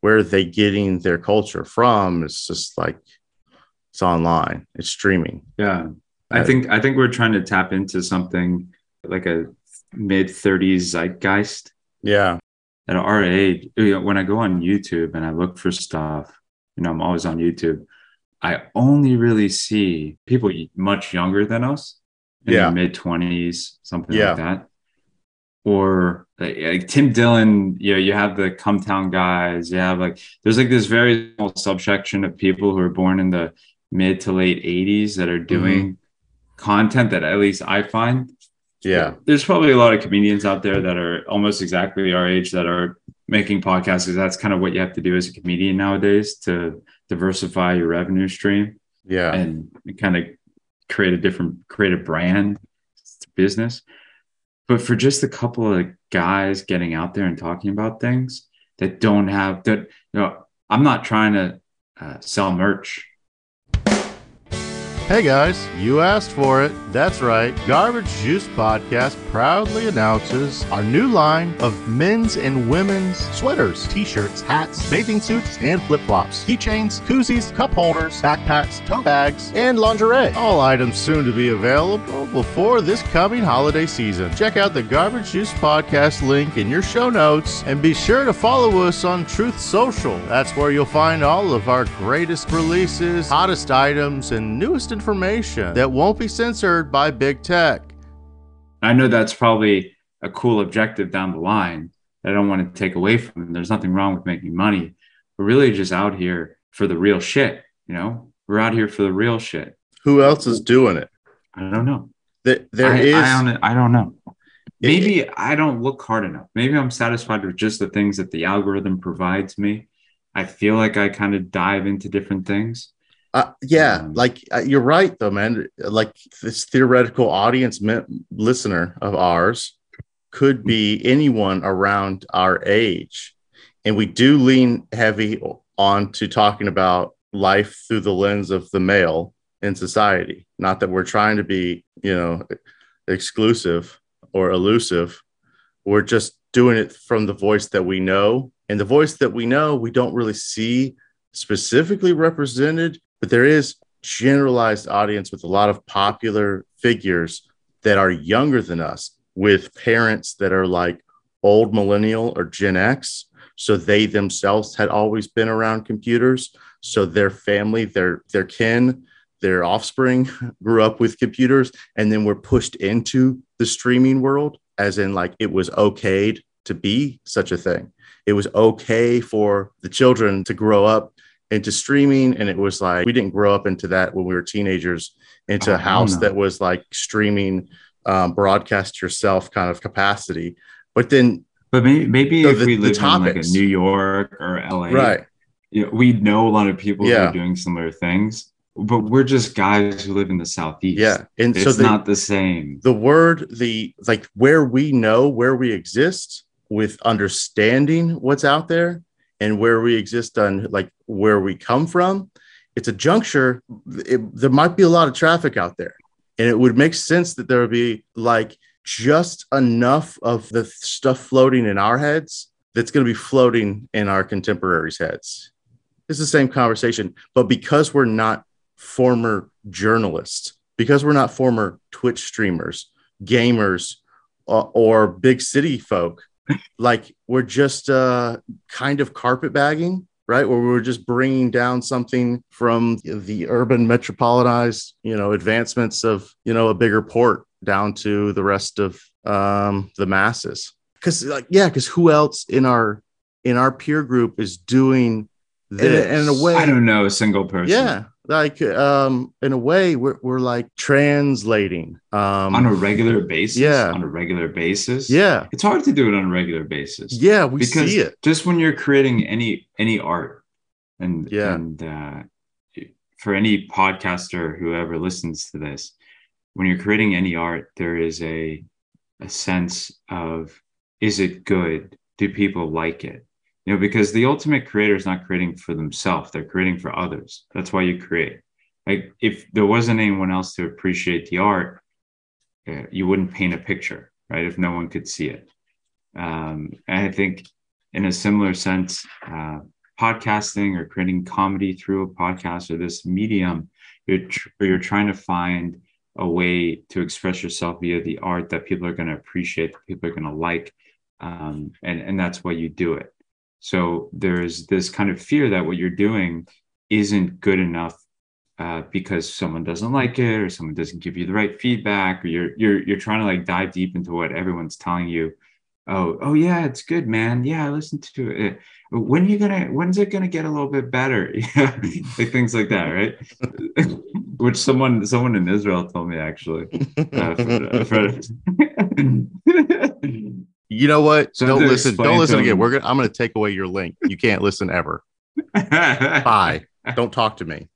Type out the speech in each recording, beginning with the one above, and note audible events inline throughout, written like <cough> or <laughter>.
where are they getting their culture from? It's just like it's online, it's streaming. Yeah. I think I think we're trying to tap into something like a mid 30s zeitgeist. Yeah. At our age, you know, when I go on YouTube and I look for stuff, you know, I'm always on YouTube. I only really see people much younger than us in Yeah. their mid 20s, something Yeah. like that. Or like, like Tim Dillon, you know, you have the Cum Town guys, you have like, there's like this very small subsection of people who are born in the mid to late 80s that are doing mm-hmm. content that at least I find Yeah. there's probably a lot of comedians out there that are almost exactly our age that are making podcasts because that's kind of what you have to do as a comedian nowadays to diversify your revenue stream Yeah. and kind of create a different create a brand business but for just a couple of guys getting out there and talking about things that don't have that you know i'm not trying to uh, sell merch Hey guys, you asked for it. That's right. Garbage Juice Podcast proudly announces our new line of men's and women's sweaters, t-shirts, hats, bathing suits, and flip-flops, keychains, koozies, cup holders, backpacks, tote bags, and lingerie. All items soon to be available before this coming holiday season. Check out the Garbage Juice Podcast link in your show notes and be sure to follow us on Truth Social. That's where you'll find all of our greatest releases, hottest items, and newest information that won't be censored by big tech. I know that's probably a cool objective down the line that I don't want to take away from it. There's nothing wrong with making money. We're really just out here for the real shit, you know? We're out here for the real shit. Who else is doing it? I don't know. Th- There I, is. I don't, I don't know. Maybe I don't look hard enough. Maybe I'm satisfied with just the things that the algorithm provides me. I feel like I kind of dive into different things. Uh, yeah, Um, like uh, you're right though, man. Like this theoretical audience me- listener of ours could be anyone around our age, and we do lean heavy on to talking about life through the lens of the male in society. Not that we're trying to be, you know, exclusive or elusive. We're just doing it from the voice that we know, and the voice that we know, we don't really see specifically represented but there is generalized audience with a lot of popular figures that are younger than us with parents that are like old millennial or gen x. So they themselves had always been around computers. So their family their their kin their offspring <laughs> grew up with computers and then were pushed into the streaming world as in like it was okayed to be such a thing. It was okay for the children to grow up into streaming and it was like we didn't grow up into that when we were teenagers into Oh, a house no. that was like streaming um, broadcast yourself kind of capacity but then But maybe, maybe So if the- we the live in like a. New York or LA, right you know, we know a lot of people who are doing similar things, but we're just guys who live in the southeast. yeah and it's so the, not the same. the word the like where we know where we exist with understanding what's out there and where we exist on like where we come from it's a juncture it, there might be a lot of traffic out there. And it would make sense that there would be like just enough of the stuff floating in our heads that's going to be floating in our contemporaries heads. It's the same conversation but because we're not former journalists because we're not former twitch streamers gamers uh, or big city folk like we're just uh kind of carpetbagging right? Where we're just bringing down something from the urban metropolitanized you know advancements of you know a bigger port down to the rest of um the masses. Because like yeah because who else in our in our peer group is doing this and in a way I don't know a single person. yeah like um in a way we're, we're like translating um On a regular basis. Yeah. On a regular basis. yeah It's hard to do it on a regular basis. yeah we because see it just when you're creating any any art and Yeah. and uh, for any podcaster whoever listens to this when you're creating any art there is a a sense of is it good do people like it you know because the ultimate creator is not creating for themselves they're creating for others. That's why you create. Like if there wasn't anyone else to appreciate the art uh, you wouldn't paint a picture right if no one could see it. Um, and i think in a similar sense uh, podcasting or creating comedy through a podcast or this medium, you're tr- you're trying to find a way to express yourself via the art that people are going to appreciate, that people are going to like, um, and and that's why you do it. So there's this kind of fear that what you're doing isn't good enough uh, because someone doesn't like it or someone doesn't give you the right feedback or you're you're you're trying to like dive deep into what everyone's telling you. Oh oh yeah it's good man. Yeah I to it. When are you gonna when's it gonna get a little bit better? <laughs> Yeah like things like that right? <laughs> Which someone someone in israel told me actually uh, for, for, <laughs> you know what? So don't listen don't listen again. we're gonna i'm gonna take away your link. You can't listen ever. <laughs> Bye. Don't talk to me.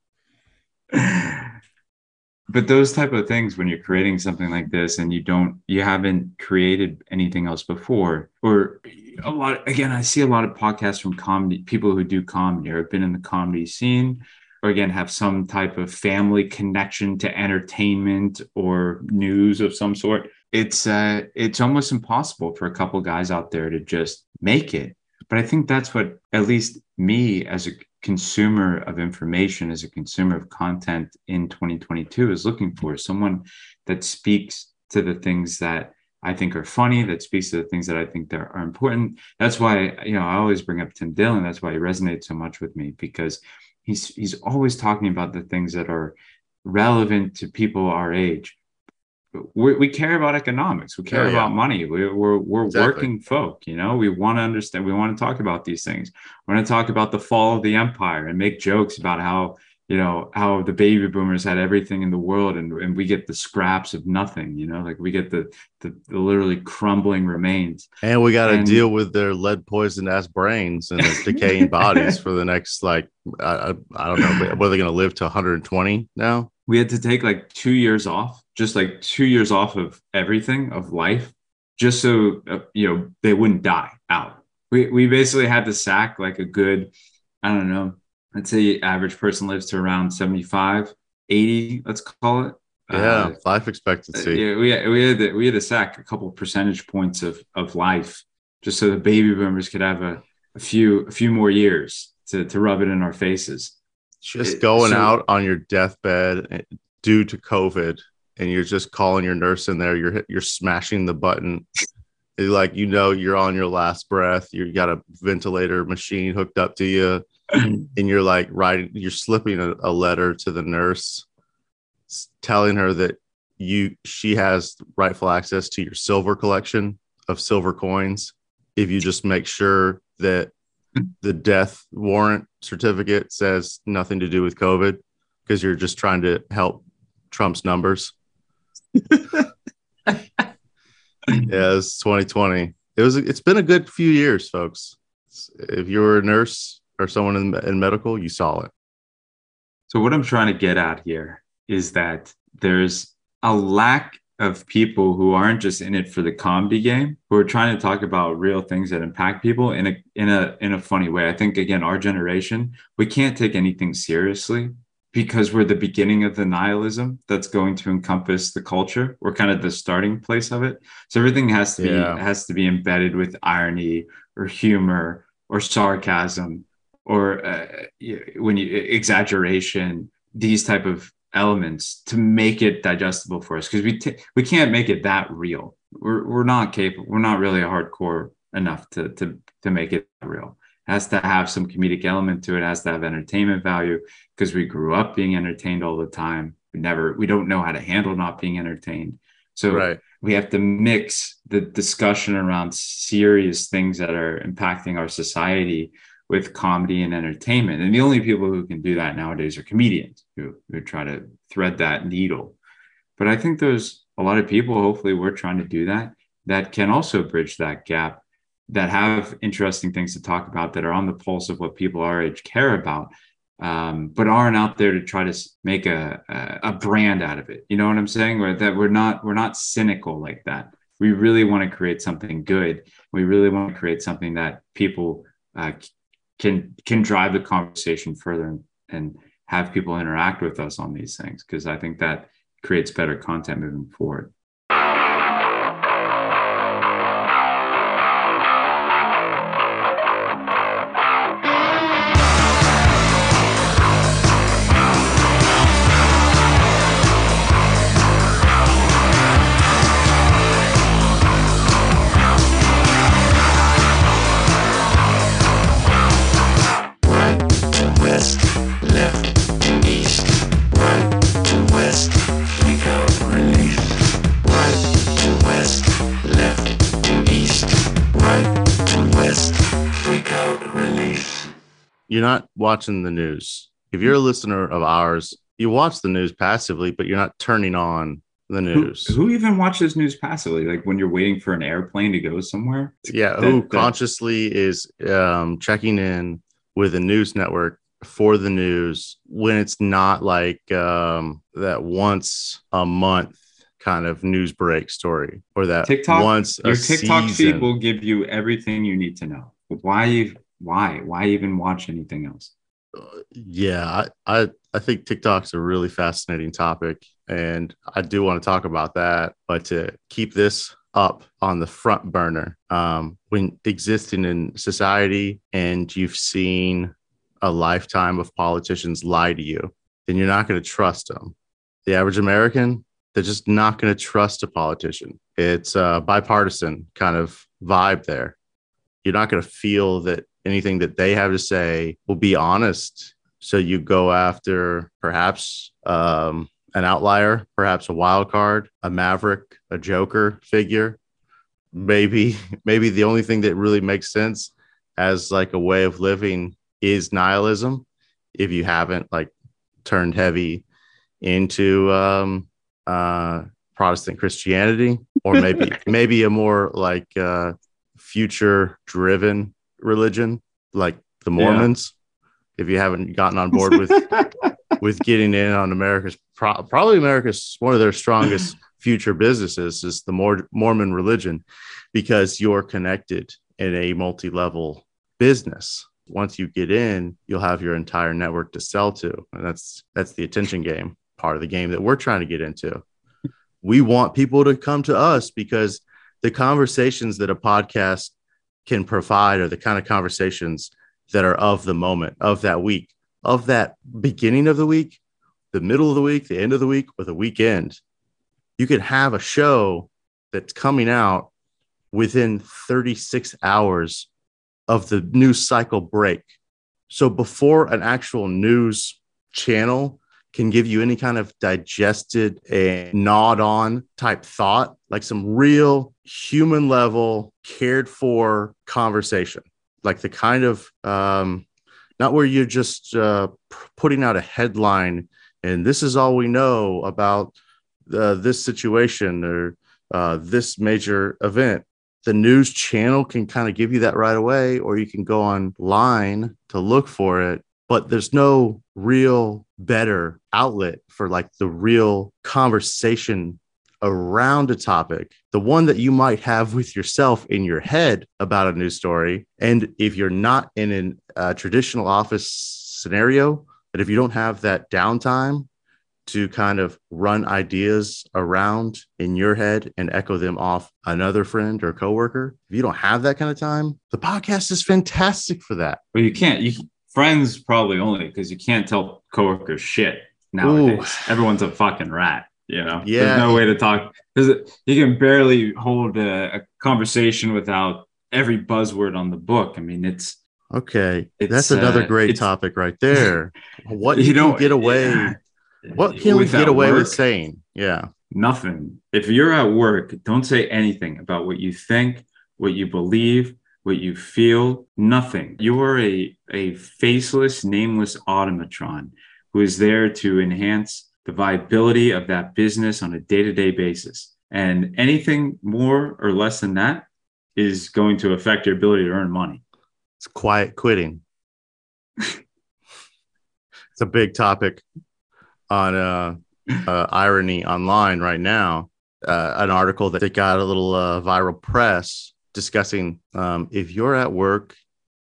But those type of things when you're creating something like this and you don't you haven't created anything else before or a lot again i see a lot of podcasts from comedy people who do comedy or have been in the comedy scene or again have some type of family connection to entertainment or news of some sort it's uh it's almost impossible for a couple guys out there to just make it but i think that's what at least me as a consumer of information as a consumer of content in 2022 is looking for someone that speaks to the things that I think are funny, that speaks to the things that I think that are important. That's why, you know, I always bring up Tim Dillon. That's why he resonates so much with me because he's he's always talking about the things that are relevant to people our age we we care about economics. We care yeah, about money. We, we're we're exactly. working folk. You know, we want to understand. We want to talk about these things. We want to talk about the fall of the empire and make jokes about how you know how the baby boomers had everything in the world and, and we get the scraps of nothing you know like we get the the, the literally crumbling remains and we got to deal with their lead poisoned ass brains and their decaying <laughs> bodies for the next like I, I don't know what are they going to live to 120 now we had to take like two years off, just like two years off of everything of life, just so uh, you know they wouldn't die out. We we basically had to sack like a good, I don't know, let's say average person lives to around 75, 80, let's call it. Yeah, uh, life expectancy. Uh, yeah, we we had to, we had to sack a couple percentage points of of life just so the baby boomers could have a, a few a few more years to to rub it in our faces just going so, out on your deathbed eh, due to COVID, and you're just calling your nurse in there. You're you're smashing the button, like you know you're on your last breath. You got a ventilator machine hooked up to you, <clears throat> and you're like writing. You're slipping a, a letter to the nurse, telling her that you she has rightful access to your silver collection of silver coins if you just make sure that the death warrant certificate says nothing to do with COVID because you're just trying to help Trump's numbers. <laughs> yeah, it's 2020. It was. It's been a good few years, folks. If you were a nurse or someone in, in medical, you saw it. So what I'm trying to get at here is that there's a lack of people who aren't just in it for the comedy game, who are trying to talk about real things that impact people in a in a in a funny way. I think again, our generation, we can't take anything seriously because we're the beginning of the nihilism that's going to encompass the culture. We're kind of the starting place of it. So everything has to yeah. be has to be embedded with irony or humor or sarcasm or uh, when you exaggeration these type of elements to make it digestible for us because we t- we can't make it that real. We're we're not capable. We're not really hardcore enough to to to make it real. It has to have some comedic element to it. it has to have entertainment value because we grew up being entertained all the time. We never we don't know how to handle not being entertained. So right. we have to mix the discussion around serious things that are impacting our society with comedy and entertainment. And the only people who can do that nowadays are comedians who, who try to thread that needle. But I think there's a lot of people, hopefully, we're trying to do that, that can also bridge that gap, that have interesting things to talk about, that are on the pulse of what people our age care about. Um, but aren't out there to try to make a, a, a brand out of it. You know what I'm saying? That we're not we're not cynical like that. We really want to create something good. We really want to create something that people uh, can can drive the conversation further and, and have people interact with us on these things because I think that creates better content moving forward. You're not watching the news. If you're a listener of ours, you watch the news passively, but you're not turning on the news. Who, who even watches news passively? Like when you're waiting for an airplane to go somewhere? yeah, who that- consciously is um, checking in with a news network for the news when it's not like um, that once a month kind of news break story or that TikTok- once Your TikTok season. feed will give you everything you need to know. Why you why? Why even watch anything else? yeah I, I i think tiktok's a really fascinating topic and i do want to talk about that but to keep this up on the front burner um, when existing in society and you've seen a lifetime of politicians lie to you then you're not going to trust them the average american they're just not going to trust a politician it's a bipartisan kind of vibe there you're not going to feel that anything that they have to say will be honest. So you go after perhaps um, an outlier, perhaps a wild card, a maverick, a joker figure. Maybe, <laughs> maybe the only thing that really makes sense as like a way of living is nihilism. If you haven't like turned heavy into um, uh, Protestant Christianity, or maybe <laughs> maybe a more like uh, future driven religion like the Yeah. Mormons. If you haven't gotten on board with <laughs> with getting in on America's pro- probably America's one of their strongest <laughs> future businesses is the Mor- Mormon religion because you're connected in a multi-level business. Once you get in, you'll have your entire network to sell to, and that's that's the attention game part of the game that we're trying to get into. We want people to come to us because the conversations that a podcast can provide are the kind of conversations that are of the moment, of that week, of that beginning of the week, the middle of the week, the end of the week, or the weekend. You could have a show that's coming out within 36 hours of the news cycle break. So before an actual news channel can give you any kind of digested and gnawed on type thought, like some real human level, cared for conversation, like the kind of um, not where you're just uh, putting out a headline and this is all we know about uh, this situation or uh, this major event. The news channel can kind of give you that right away, or you can go online to look for it but there's no real better outlet for like the real conversation around a topic, the one that you might have with yourself in your head about a news story. And if you're not in a uh, traditional office scenario, that if you don't have that downtime to kind of run ideas around in your head and echo them off another friend or coworker, if you don't have that kind of time, the podcast is fantastic for that. But you can't. You friends probably only because you can't tell coworkers shit nowadays. Everyone's a fucking rat. You know. Yeah. There's no way to talk. There's you can barely hold a, a conversation without every buzzword on the book. I mean, it's Okay, It's, that's another uh, great topic right there. <laughs> What you don't get away? yeah. What can we get away with saying? Yeah, Nothing. If you're at work, don't say anything about what you think, what you believe, what you feel. Nothing. You are a, a faceless, nameless automatron who is there to enhance the viability of that business on a day to day basis. And anything more or less than that is going to affect your ability to earn money. it's quiet quitting. <laughs> it's a big topic on uh, uh, irony online right now. Uh, an article that got a little uh, viral press discussing um, if you're at work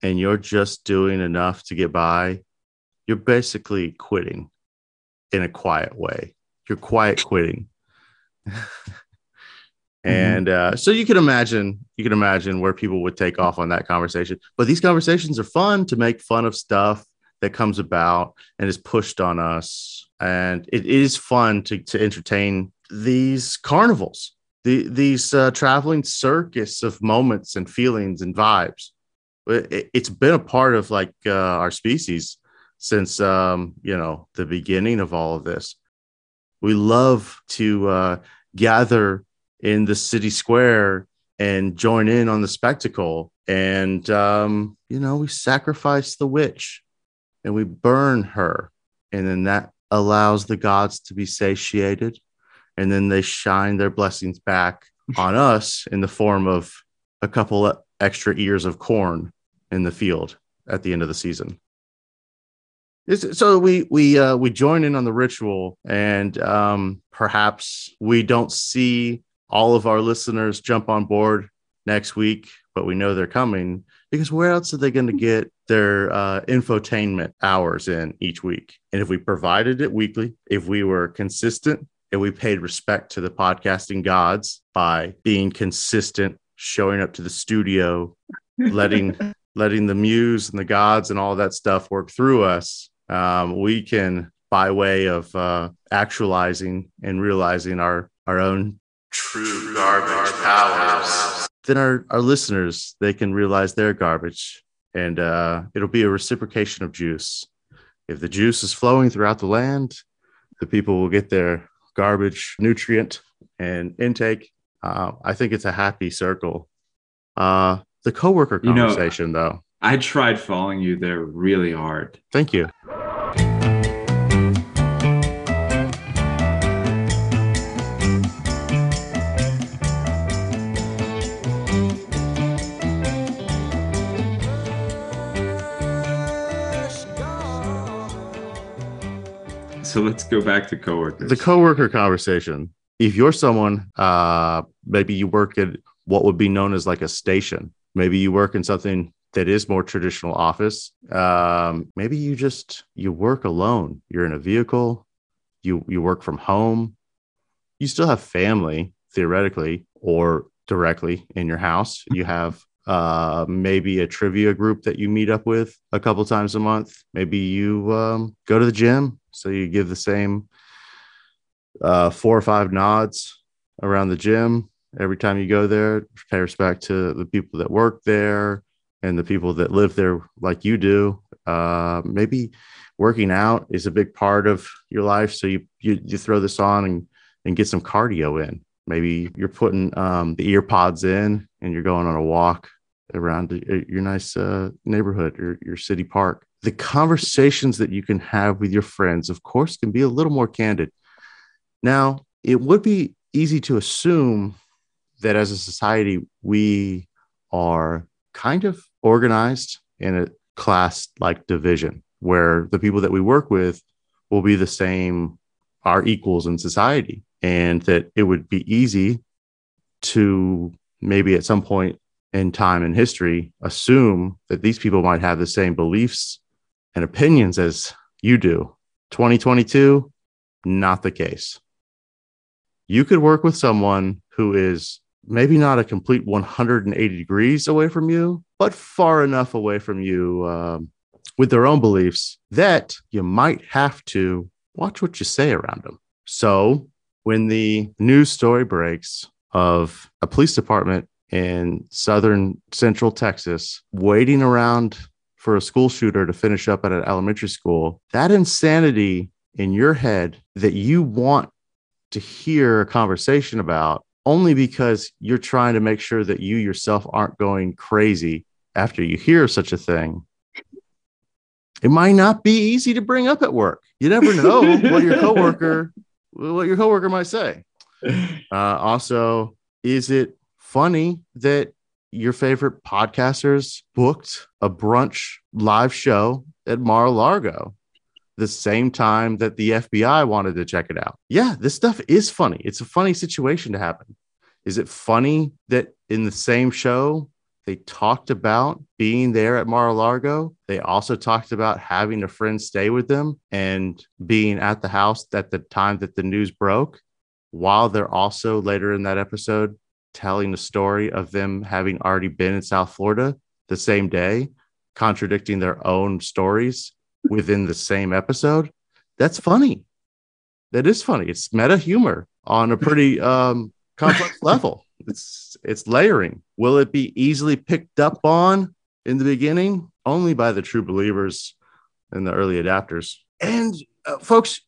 and you're just doing enough to get by, you're basically quitting in a quiet way. You're quiet quitting. <laughs> and uh, so you can imagine, you can imagine where people would take off on that conversation. But these conversations are fun to make fun of stuff that comes about and is pushed on us. And it is fun to, to entertain these carnivals, the, these uh, traveling circus of moments and feelings and vibes. It, it's been a part of like uh, our species since um, you know the beginning of all of this. We love to uh, gather in the city square and join in on the spectacle, and um, you know we sacrifice the witch and we burn her. And then that allows the gods to be satiated. And then they shine their blessings back <laughs> on us in the form of a couple extra ears of corn in the field at the end of the season. It's, so we we uh, we join in on the ritual, and um, perhaps we don't see all of our listeners jump on board next week, but we know they're coming because where else are they going to get their uh, infotainment hours in each week? And if we provided it weekly, if we were consistent and we paid respect to the podcasting gods by being consistent, showing up to the studio, letting <laughs> letting the muse and the gods and all that stuff work through us, um, we can, by way of uh, actualizing and realizing our our own true garbage powers, then our our listeners they can realize their garbage, and uh, it'll be a reciprocation of juice. If the juice is flowing throughout the land, the people will get their garbage nutrient and intake. Uh, I think it's a happy circle. Uh, the coworker You know- conversation, though. I tried following you there really hard. Thank you. So let's go back to coworkers. The coworker conversation. If you're someone, uh, maybe you work at what would be known as like a station. Maybe you work in something that is more traditional office. Um, maybe you just you work alone. You're in a vehicle. You you work from home. You still have family theoretically or directly in your house. You have uh, maybe a trivia group that you meet up with a couple times a month. Maybe you um, go to the gym, so you give the same uh, four or five nods around the gym every time you go there. Pay respect to the people that work there and the people that live there, like you do. Uh, maybe working out is a big part of your life, so you you, you throw this on and and get some cardio in. Maybe you're putting um, the ear pods in and you're going on a walk around your nice uh, neighborhood or your city park. The conversations that you can have with your friends, of course, can be a little more candid. Now, it would be easy to assume that as a society, we are kind of organized in a class like division where the people that we work with will be the same, our equals in society, and that it would be easy to maybe at some point in time in history assume that these people might have the same beliefs and opinions as you do. 2022, not the case. You could work with someone who is maybe not a complete 180 degrees away from you, but far enough away from you um, with their own beliefs that you might have to watch what you say around them. So, when the news story breaks of a police department in southern central Texas waiting around for a school shooter to finish up at an elementary school, that insanity in your head that you want to hear a conversation about only because you're trying to make sure that you yourself aren't going crazy after you hear such a thing. It might not be easy to bring up at work. You never know <laughs> what your coworker what your coworker might say. <laughs> Uh, also, is it funny that your favorite podcasters booked a brunch live show at Mar-a-Lago the same time that the FBI wanted to check it out? Yeah, this stuff is funny. It's a funny situation to happen. Is it funny that in the same show they talked about being there at Mar-a-Lago? They also talked about having a friend stay with them and being at the house at the time that the news broke, while they're also later in that episode telling the story of them having already been in South Florida the same day, contradicting their own stories within the same episode. That's funny. That is funny. It's meta humor on a pretty <laughs> um, complex level. It's it's layering. Will it be easily picked up on in the beginning? Only by the true believers and the early adapters. And uh, folks,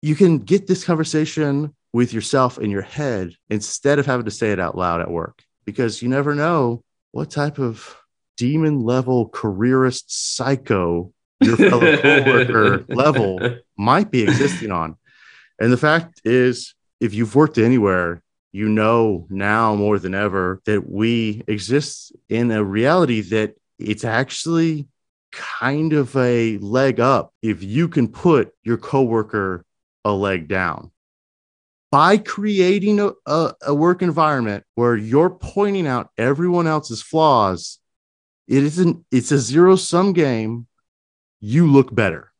you can get this conversation with yourself in your head instead of having to say it out loud at work because you never know what type of demon level careerist psycho your fellow <laughs> coworker level might be existing on. And the fact is, if you've worked anywhere, you know now more than ever that we exist in a reality that it's actually kind of a leg up if you can put your coworker a leg down by creating a, a, a, work environment where you're pointing out everyone else's flaws it isn't it's a zero sum game. You look better.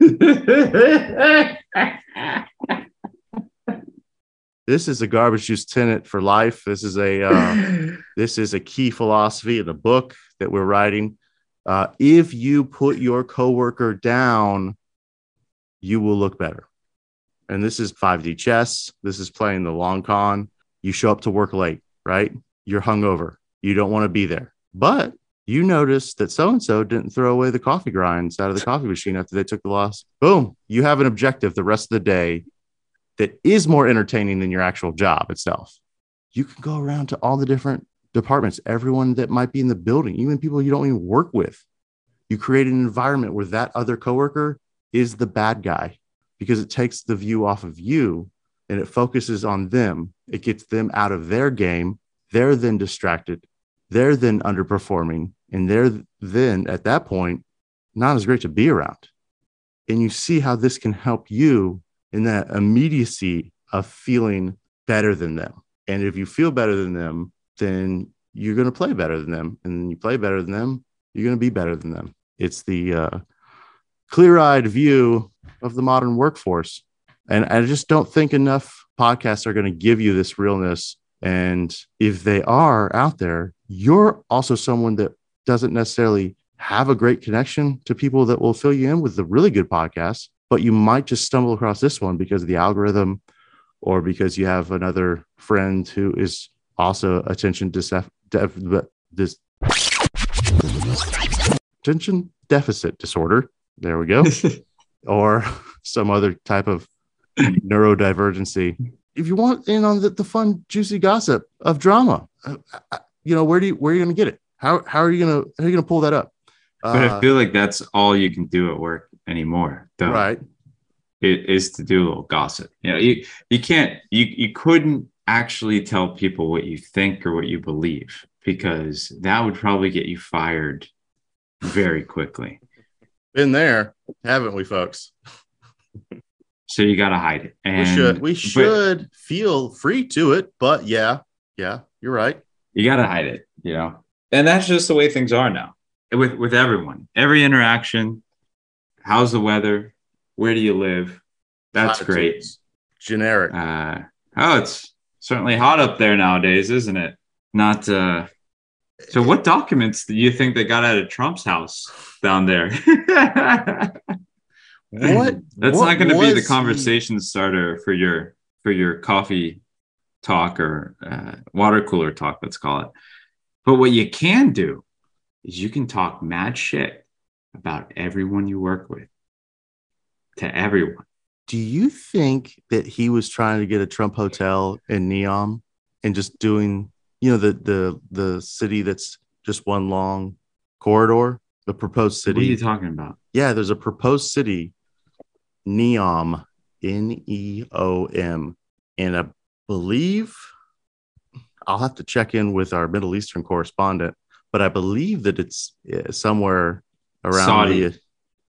<laughs> This is a garbage juice tenant for life. This is a uh, <laughs> this is a key philosophy in the book that we're writing. Uh, if you put your coworker down you will look better and this is 5d chess this is playing the long con you show up to work late right you're hungover you don't want to be there but you notice that so and so didn't throw away the coffee grinds out of the coffee machine after they took the loss. Boom, you have an objective the rest of the day that is more entertaining than your actual job itself. You can go around to all the different departments, everyone that might be in the building, even people you don't even work with. You create an environment where that other coworker is the bad guy because it takes the view off of you and it focuses on them. It gets them out of their game. They're then distracted they're then underperforming and they're then at that point not as great to be around. And you see how this can help you in that immediacy of feeling better than them. And if you feel better than them, then you're going to play better than them. And you play better than them, you're going to be better than them. It's the uh, clear eyed view of the modern workforce. And I just don't think enough podcasts are going to give you this realness. And if they are out there, you're also someone that doesn't necessarily have a great connection to people that will fill you in with the really good podcasts, but you might just stumble across this one because of the algorithm or because you have another friend who is also attention def- this attention deficit disorder. There we go. <laughs> or <laughs> some other type of neurodivergency. If you want in on the, the fun, juicy gossip of drama, uh, you know, where do you where are you going to get it? How how are you going to how are you going to pull that up? But uh, I feel like that's all you can do at work anymore. Though. Right. It is to do a little gossip. You know, you you can't you you couldn't actually tell people what you think or what you believe because that would probably get you fired very quickly. Been there, haven't we, folks? so you got to hide it. And, we should we should but, feel free to it, but yeah, yeah, you're right you got to hide it, you know? And that's just the way things are now with, with everyone. Every interaction, how's the weather? Where do you live? That's great. Generic. Uh, oh, it's certainly hot up there nowadays, isn't it? Not, uh, so what documents do you think they got out of Trump's house down there? <laughs> what? That's what not going to be the conversation he... starter for your for your coffee talk or uh, water cooler talk, let's call it. But what you can do is you can talk mad shit about everyone you work with to everyone. Do you think that he was trying to get a Trump hotel in Neom and just doing, you know, the the the city that's just one long corridor, the proposed city? What are you talking about? Yeah, there's a proposed city, Neom, N E O M, and i believe I'll have to check in with our Middle Eastern correspondent, but I believe that it's eh, somewhere around Saudi. the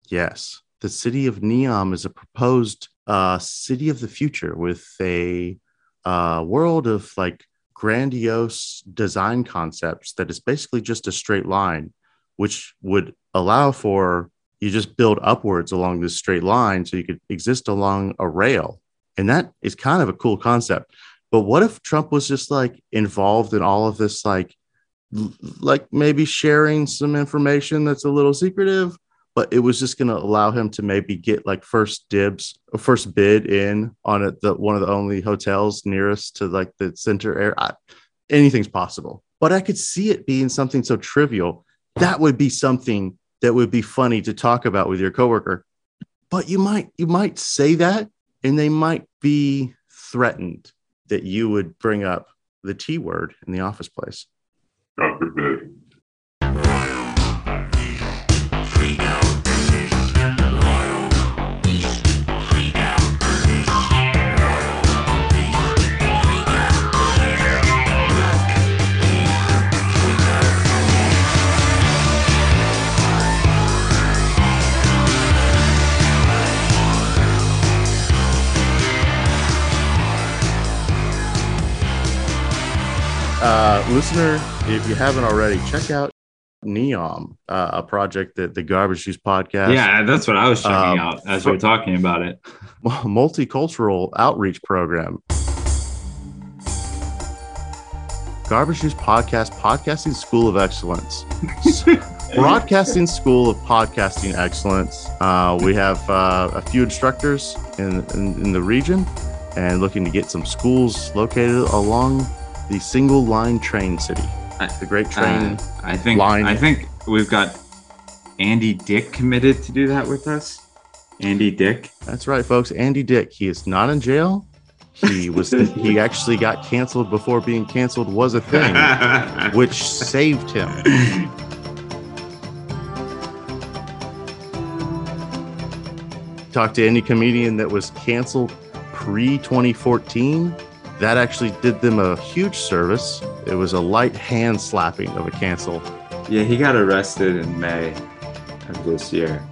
yes. The city of Neom is a proposed uh, city of the future with a uh, world of like grandiose design concepts that is basically just a straight line, which would allow for you just build upwards along this straight line so you could exist along a rail. And that is kind of a cool concept. But what if Trump was just like involved in all of this, like, like maybe sharing some information that's a little secretive, but it was just going to allow him to maybe get like first dibs, uh, first bid in on it, the one of the only hotels nearest to like the center air. I, anything's possible, but I could see it being something so trivial. That would be something that would be funny to talk about with your coworker. But you might you might say that, and they might be threatened that you would bring up the T word in the office place? God forbid. Uh, listener, if you haven't already, check out Neom, uh, a project that the Garbage Juice podcast. Yeah, that's what I was checking Um, out as we were talking about it. <laughs> multicultural outreach program. Garbage Juice Podcast, Podcasting School of Excellence. <laughs> Broadcasting School of Podcasting Excellence. Uh, we have uh, a few instructors in, in, in the region and looking to get some schools located along the single line train city. I- The great train. Uh, I think line. I think we've got Andy Dick committed to do that with us. Andy Dick. That's right, folks. Andy Dick. He is not in jail. He was. he <laughs> actually got canceled before being canceled was a thing, which saved him. Talk to any comedian that was canceled pre 2014. That actually did them a huge service. It was a light hand slapping of a cancel. yeah, he got arrested in May of this year.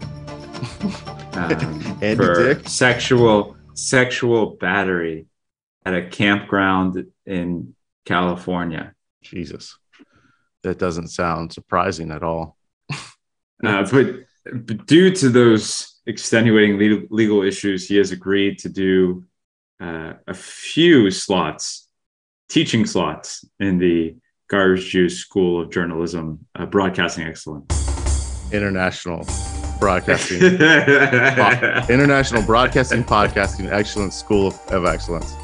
<laughs> Um, for Dick? sexual sexual battery at a campground in California. Jesus, that doesn't sound surprising at all. Uh, but, but due to those extenuating legal, legal issues, he has agreed to do uh, a few slots, teaching slots in the Garbage Juice School of Journalism, uh, Broadcasting Excellence. International Broadcasting. <laughs> International Broadcasting Podcasting Excellence School of, of Excellence.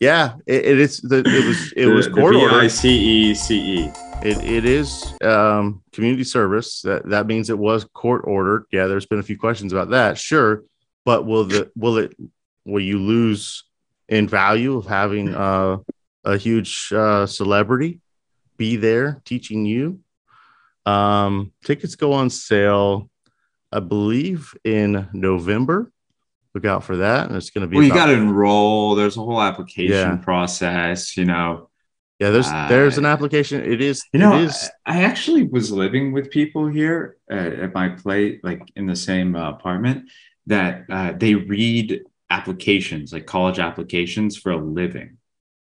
Yeah, it, it is. The, it was. It was court order. V-I-C-E-C-E. It, it is um, community service. That that means it was court ordered. Yeah, there's been a few questions about that. Sure, but will the will it will you lose in value of having uh, a huge uh, celebrity be there teaching you? Um, tickets go on sale, I believe, in November. Look out for that. And it's going to be Well, you got to enroll. There's a whole application Yeah. process, you know. yeah. There's there's an Uh, application. It is. You know, it is. I I actually was living with people here at, at my place, like in the same uh, apartment, that uh, they read applications, like college applications, for a living.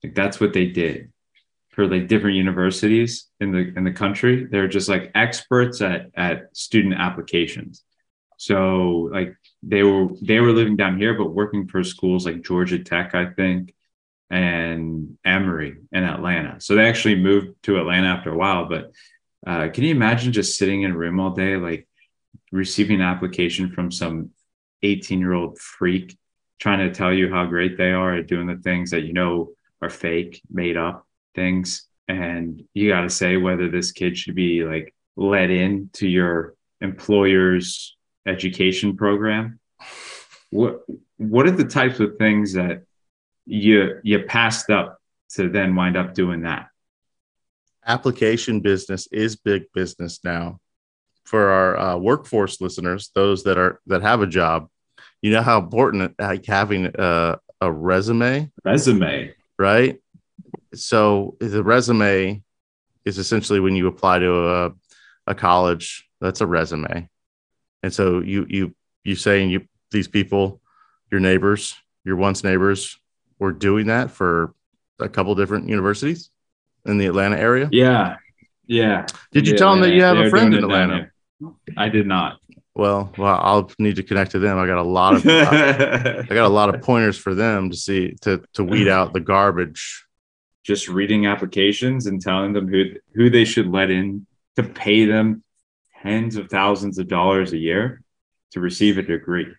Like that's what they did for like different universities in the in the country. They're just like experts at at student applications. So like they were they were living down here, but working for schools like Georgia Tech, I think, and Emory in Atlanta. So they actually moved to Atlanta after a while. But uh, can you imagine just sitting in a room all day, like receiving an application from some 18 year old freak trying to tell you how great they are at doing the things that you know are fake, made up things? And you got to say whether this kid should be like let in to your employer's education program. What what are the types of things that you you passed up to then wind up doing that? application business is big business now for our uh, workforce listeners those that are that have a job you know how important like having a, a resume Resume. right so the resume is essentially when you apply to a, a college that's a resume and so you you you saying you these people your neighbors your once neighbors were doing that for a couple different universities in the atlanta area Yeah. Yeah. did you Yeah, tell them that you have they're a friend in Atlanta? I did not. Well, well, I'll need to connect to them. I got a lot of I got a lot of <laughs> pointers for them to see to to weed out the garbage. Just reading applications and telling them who who they should let in to pay them tens of thousands of dollars a year to receive a degree.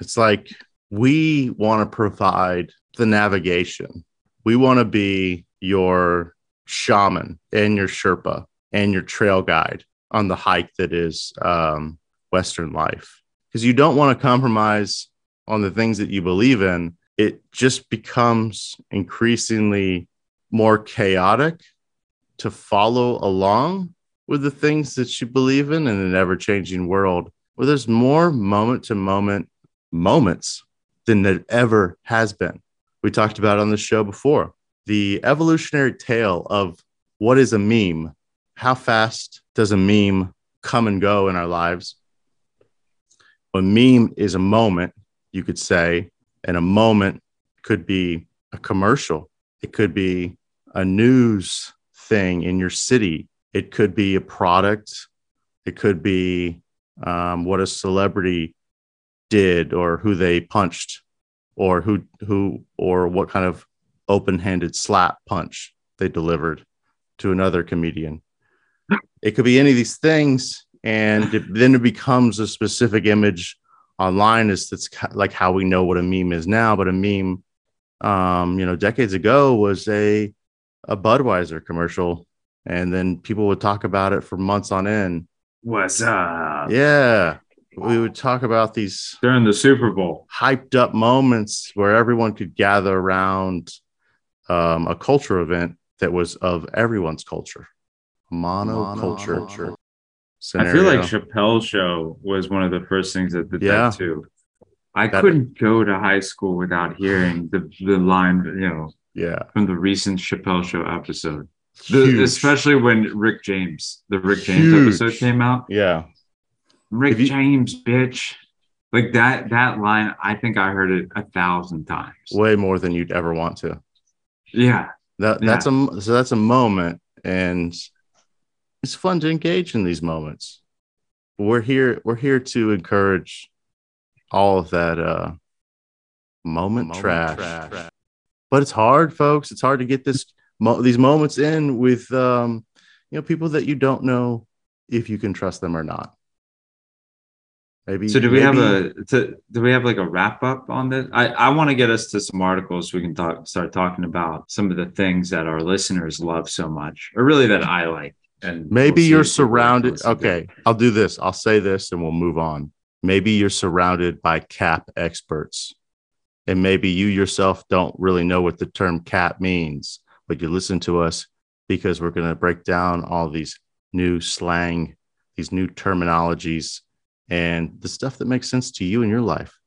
It's like we want to provide the navigation. We want to be your shaman and your Sherpa and your trail guide on the hike that is um, Western life. Because you don't want to compromise on the things that you believe in. It just becomes increasingly more chaotic to follow along with the things that you believe in in an ever changing world where there's more moment to moment moments than there ever has been. We talked about on the show before the evolutionary tale of what is a meme. How fast does a meme come and go in our lives? A meme is a moment, you could say, and a moment could be a commercial, it could be a news thing in your city. It could be a product, it could be um, what a celebrity did or who they punched or who who or what kind of open-handed slap punch they delivered to another comedian. It could be any of these things, and it, then it becomes a specific image online. Is that's like how we know what a meme is now, but a meme, um, you know, decades ago was a a Budweiser commercial, and then people would talk about it for months on end. What's up? Yeah, we would talk about these during the Super Bowl, hyped up moments where everyone could gather around um, a culture event that was of everyone's culture, monoculture. Mono I feel like Chappelle's show was one of the first things that did yeah. that too. I that, couldn't go to high school without hearing the the line, you know, yeah, from the recent Chappelle show episode. The, especially when Rick James, the Rick James Huge. episode came out. Yeah. Rick you, James, bitch. Like that that line, I think I heard it a thousand times. Way more than you'd ever want to. Yeah. That that's yeah. a so that's a moment and it's fun to engage in these moments. We're here we're here to encourage all of that uh moment, moment trash. trash. But it's hard, folks. It's hard to get this mo- these moments in with um, you know people that you don't know if you can trust them or not. Maybe. So do we maybe... have a to, do we have like a wrap up on this? I I want to get us to some articles so we can talk start talking about some of the things that our listeners love so much, or really that I like. And maybe we'll you're surrounded. Okay, I'll do this. I'll say this, and we'll move on. Maybe you're surrounded by cap experts, and maybe you yourself don't really know what the term cap means but you listen to us because we're going to break down all these new slang, these new terminologies, and the stuff that makes sense to you in your life.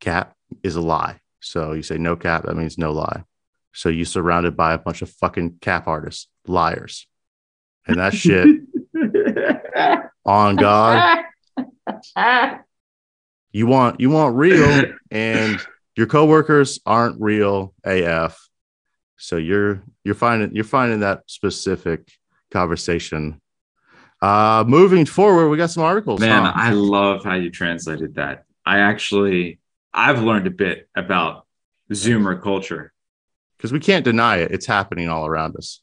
Cap is a lie. So you say no cap, that means no lie. So you're surrounded by a bunch of fucking cap artists, liars. And that shit <laughs> on God. You want you want real and your coworkers aren't real AF so you're you're finding you're finding that specific conversation. Uh moving forward, we got some articles. Man, huh? I love how you translated that. I actually I've learned a bit about Zoomer culture. Because we can't deny it. It's happening all around us.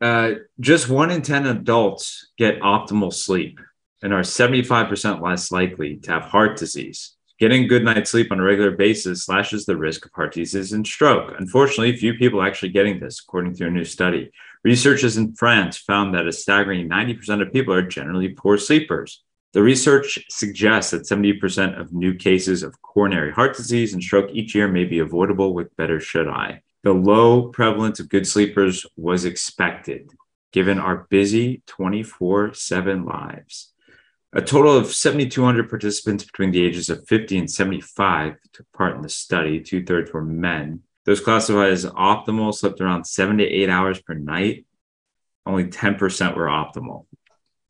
Uh, just one in 10 adults get optimal sleep and are 75% less likely to have heart disease. Getting good night's sleep on a regular basis slashes the risk of heart disease and stroke. Unfortunately, few people are actually getting this, according to a new study. Researchers in France found that a staggering 90% of people are generally poor sleepers. The research suggests that 70% of new cases of coronary heart disease and stroke each year may be avoidable with better shut eye. The low prevalence of good sleepers was expected, given our busy 24 7 lives. A total of 7,200 participants between the ages of 50 and 75 took part in the study. Two thirds were men. Those classified as optimal slept around seven to eight hours per night. Only 10% were optimal.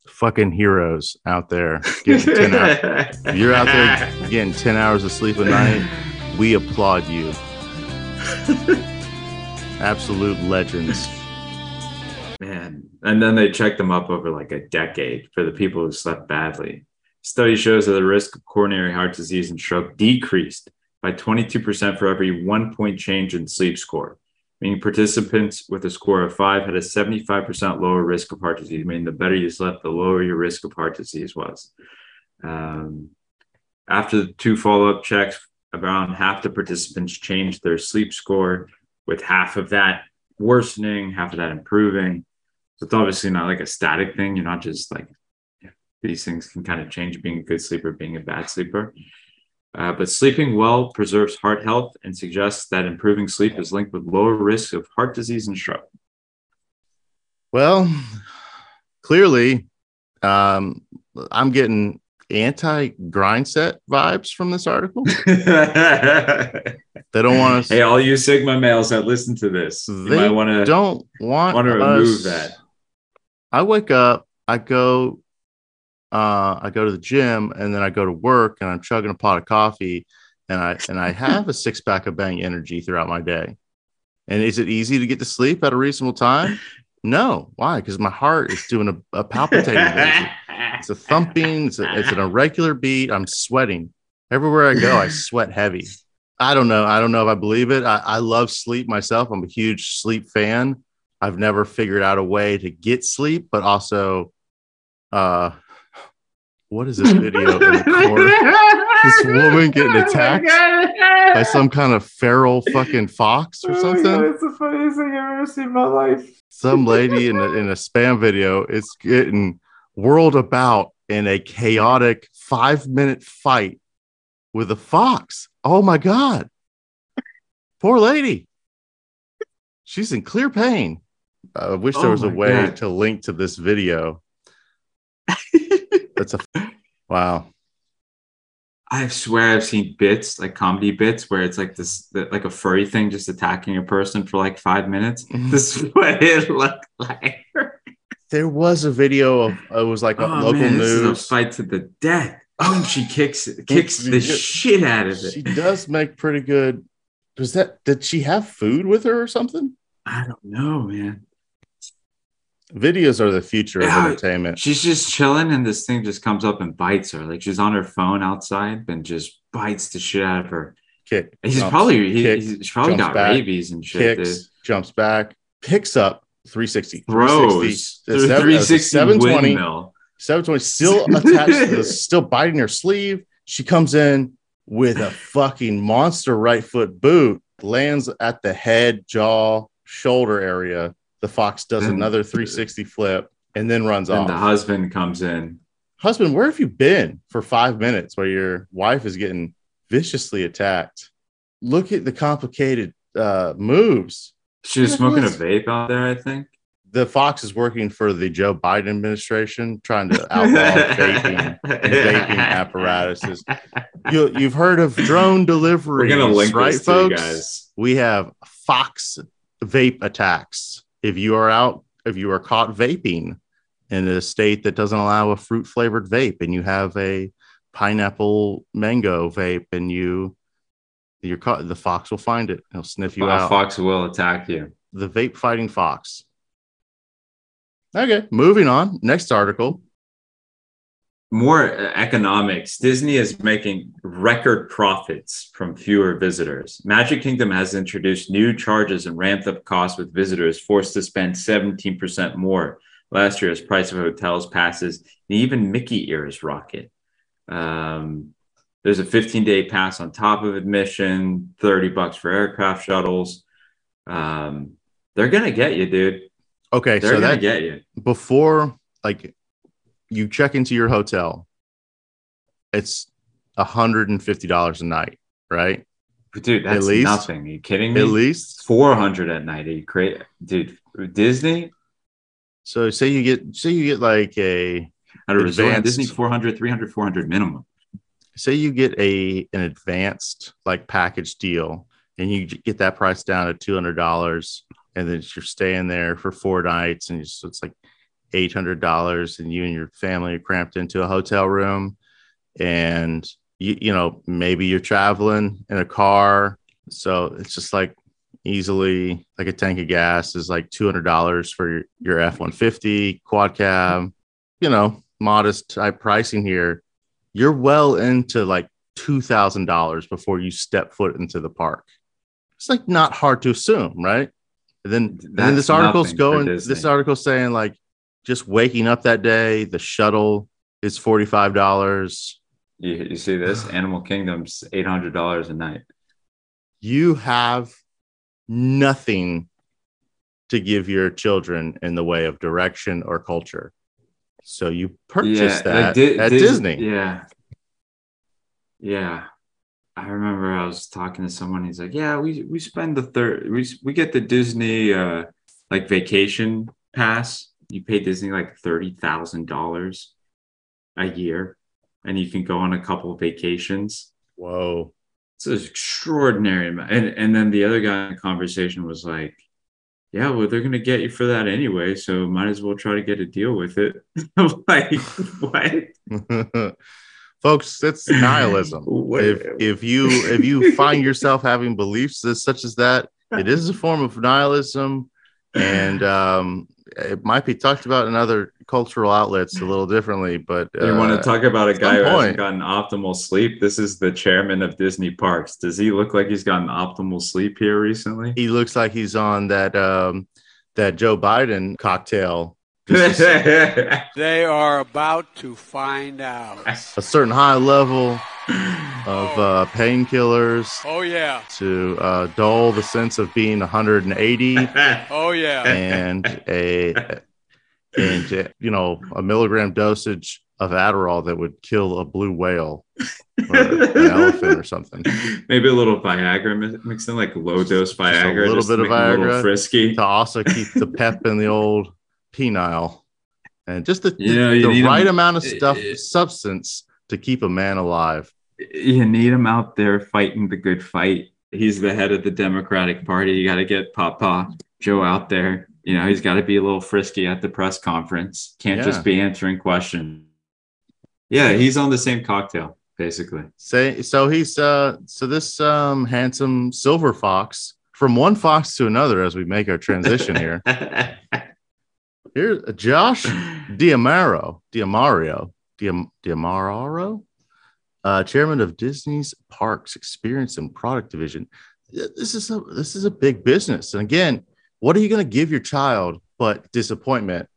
Fucking heroes out there getting 10 hours. <laughs> you're out there getting 10 hours of sleep a night, we applaud you. <laughs> Absolute legends. Man, and then they checked them up over like a decade for the people who slept badly. Study shows that the risk of coronary heart disease and stroke decreased by 22% for every one point change in sleep score, meaning participants with a score of five had a 75% lower risk of heart disease, meaning the better you slept, the lower your risk of heart disease was. Um, after the two follow up checks, around half the participants changed their sleep score, with half of that worsening, half of that improving. So it's obviously not like a static thing. You're not just like these things can kind of change being a good sleeper, being a bad sleeper. Uh, but sleeping well preserves heart health and suggests that improving sleep is linked with lower risk of heart disease and stroke. Well, clearly, um, I'm getting anti grind set vibes from this article. <laughs> they don't want to. Hey, all you Sigma males that listen to this, they you might want to don't want want to remove that. I wake up, I go, uh, I go to the gym, and then I go to work, and I'm chugging a pot of coffee, and I and I have a <laughs> six pack of Bang Energy throughout my day. And is it easy to get to sleep at a reasonable time? No, why? Because my heart is doing a, a palpitating. it's, it's a thumping. It's, a, it's an irregular beat. I'm sweating everywhere I go. I <laughs> sweat heavy. I don't know. I don't know if I believe it. I, I love sleep myself. I'm a huge sleep fan. I've never figured out a way to get sleep, but also, uh, what is this video in the corner? this woman getting Oh attacked by some kind of feral fucking fox or something. it's the funniest thing I've ever seen in my life. Some lady in a, in a spam video is getting whirled about in a chaotic five minute fight with a fox. Oh my god, poor lady. She's in clear pain. I wish there Oh was a way God. to link to this video. <laughs> That's a wow. I swear I've seen bits like comedy bits where it's like this like a furry thing just attacking a person for like five minutes. Mm-hmm. <laughs> This is what it looked like. There was a video of it was like a Oh, local man, this is a news. fight to the death. Oh, and she kicks <laughs> kicks the shit out of it. She does make pretty good. Was that did she have food with her or something? I don't know, man. Videos are the future of entertainment. She's just chilling, and this thing just comes up and bites her. Like she's on her phone outside, and just bites the shit out of her. Kick. He's jumps, probably he, kicks, he's, probably got back, rabies and shit. kicks, dude. jumps back, picks up 360. Throws 360, the the seven- uh, 360 720, windmill. 720 still attached to the still biting her sleeve. She comes in with a fucking monster right foot boot, lands at the head, jaw, shoulder area. The fox does Then- another 360 flip and then runs And off. the husband comes in. Husband, where have you been for five minutes while your wife is getting viciously attacked? Look at the complicated uh, moves. She was smoking a vape out there, I think. The Fox is working for the Joe Biden administration, trying to outlaw <laughs> vaping and vaping apparatuses. You, you've heard of drone delivery, We're gonna link right, this to you folks? guys. We have Fox vape attacks. If you are out, if you are caught vaping in a state that doesn't allow a fruit flavored vape, and you have a pineapple mango vape, and you you're caught, the fox will find it. He'll sniff you A out. fox will attack you. The vape fighting fox. Okay, moving on. Next article. More uh, economics. Disney is making record profits from fewer visitors. Magic Kingdom has introduced new charges and ramped up costs with visitors forced to spend 17% more last year as price of hotels passes and even Mickey ears rocket. Um, there's a 15 day pass on top of admission, 30 bucks for aircraft shuttles. Um, they're gonna get you, dude. Okay, They're so gonna that get you. before like you check into your hotel, it's $150 a night, right? Dude, that's least- nothing. Are you kidding me? At least. Four hundred at night. Are you crazy, dude? Disney So say you get say you get like a at a resort. Disney 400, 300, 400 minimum. say you get a an advanced like package deal and you get that price down to two hundred dollars, and then you're staying there for four nights, and it's, it's like eight hundred dollars, and you and your family are cramped into a hotel room, and you you know maybe you're traveling in a car, so it's just like easily like a tank of gas is like two hundred dollars for your, your F one fifty quad cab, you know, modest type pricing here you're well into like two thousand dollars before you step foot into the park. It's like not hard to assume, right? And then, and then this article's going. This article's saying like just waking up that day, the shuttle is forty five dollars. You, you see this? <sighs> Animal Kingdom's eight hundred dollars a night. You have nothing to give your children in the way of direction or culture. So you purchase that like Di- at Dis- Disney. Yeah, yeah. I remember I was talking to someone. He's like, "Yeah, we we spend the third. We we get the Disney uh like vacation pass. You pay Disney like thirty thousand dollars a year, and you can go on a couple of vacations. Whoa. It's an extraordinary amount. And and then the other guy in the conversation was like, "Yeah, well, they're gonna get you for that anyway, so might as well try to get a deal with it." <laughs> Like, what? <laughs> folks that's nihilism <laughs> if if you if you find yourself having beliefs as such as that it is a form of nihilism and um it might be talked about in other cultural outlets a little differently, but <laughs> You want uh, to talk about a guy who hasn't gotten optimal sleep? This is the chairman of Disney Parks. Does he look like he's gotten optimal sleep here recently? he looks like he's on that um, that Joe Biden cocktail. Just a, <laughs> They are about to find out. a certain high level of uh, painkillers Oh, yeah. to uh, dull the sense of being 180 <laughs> Oh, yeah. and a and you know a milligram dosage of Adderall that would kill a blue whale or an <laughs> elephant or something. Maybe a little Viagra mixed in, like low dose Viagra. a little just bit of make 'em a little Viagra. frisky. to also keep the pep in the old penile and just the, You know, you the need right 'em- amount of stuff eh, eh. substance to keep a man alive You need him out there fighting the good fight. He's the head of the Democratic Party. You got to get Papa Joe out there. You know, he's got to be a little frisky at the press conference. Can't Yeah. just be answering questions. Yeah, he's on the same cocktail, basically. say so he's uh so this um handsome silver fox from one fox to another as we make our transition here <laughs> here's josh diamaro diamario Diam, diamaro uh chairman of disney's parks experience and product division. This is a this is a big business. And again what are you going to give your child but disappointment?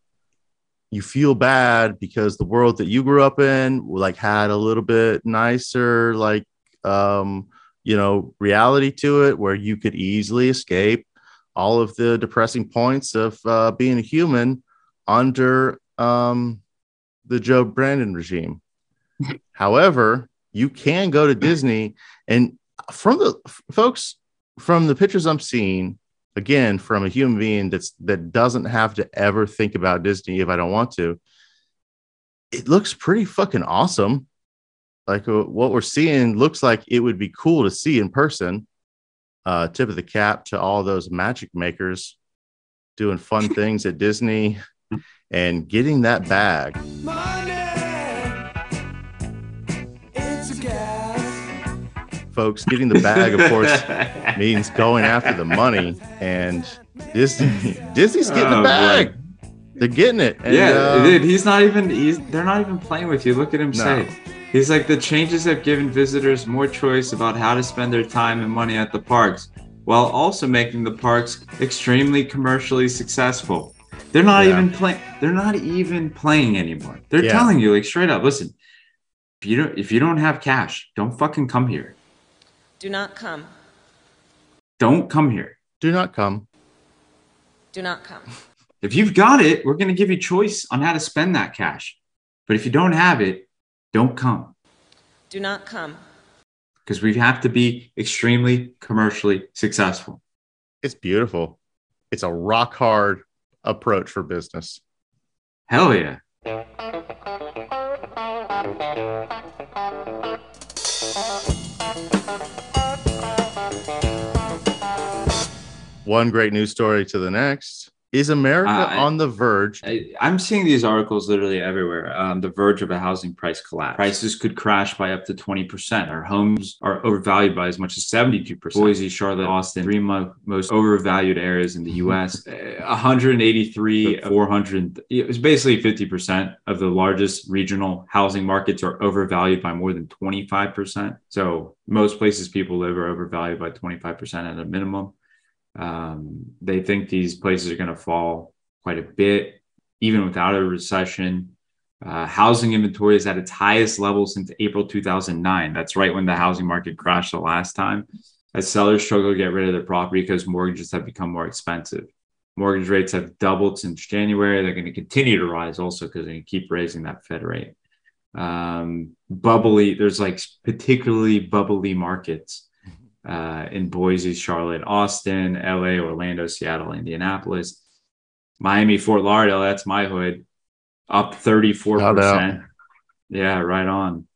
You feel bad because the world that you grew up in like had a little bit nicer like um you know reality to it where you could easily escape all of the depressing points of uh, being a human under um the joe brandon regime. <laughs> However you can go to disney and from the folks from the pictures i'm seeing again from a human being that's that doesn't have to ever think about disney if i don't want to it looks pretty fucking awesome. Like uh, what we're seeing looks like it would be cool to see in person uh tip of the cap to all those magic makers doing fun <laughs> things at disney and getting that bag folks getting the bag of course <laughs> means going after the money and disney <laughs> disney's getting Oh, the boy. bag they're getting it and, yeah, uh, dude, he's not even. He's they're not even playing with you. Look at him No. say. He's like the changes have given visitors more choice about how to spend their time and money at the parks, while also making the parks extremely commercially successful. They're not Yeah. even playing. They're not even playing anymore. They're Yeah. telling you like straight up. Listen, if you don't if you don't have cash, don't fucking come here. Do not come. Don't come here. do not come Do not come. If you've got it, we're going to give you choice on how to spend that cash. But if you don't have it, don't come. Do not come. because we have to be extremely commercially successful. it's beautiful it's a rock hard approach for business Hell yeah. one great news story to the next is america Uh, on the verge I, I'm seeing these articles literally everywhere. Um, the verge of a housing price collapse. Prices could crash by up to 20%. Our homes are overvalued by as much as 72%. Boise, Charlotte, Austin, three mo- most overvalued areas in the <laughs> US. Uh, 183, 400. It was basically 50% of the largest regional housing markets are overvalued by more than 25%. So most places people live are overvalued by 25% at a minimum. Um, they think these places are going to fall quite a bit, even without a recession. Uh, housing inventory is at its highest level since April 2009. That's right when the housing market crashed the last time. As sellers struggle to get rid of their property because mortgages have become more expensive. Mortgage rates have doubled since January. They're going to continue to rise also because to keep raising that Fed rate. Um, bubbly, there's like particularly bubbly markets uh, in Boise, Charlotte, Austin, LA, Orlando, Seattle, Indianapolis, Miami, Fort Lauderdale. That's my hood, up 34%. Yeah, right on.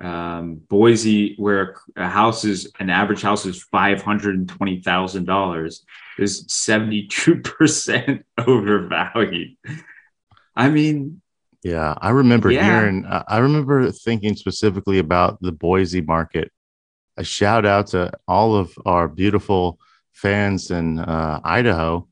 Um, Boise, where a house is an average house is five hundred and twenty thousand dollars, is seventy two <laughs> percent overvalued. I mean, Yeah, I remember Yeah. hearing. I remember thinking specifically about the Boise market. A shout out to all of our beautiful fans in uh, Idaho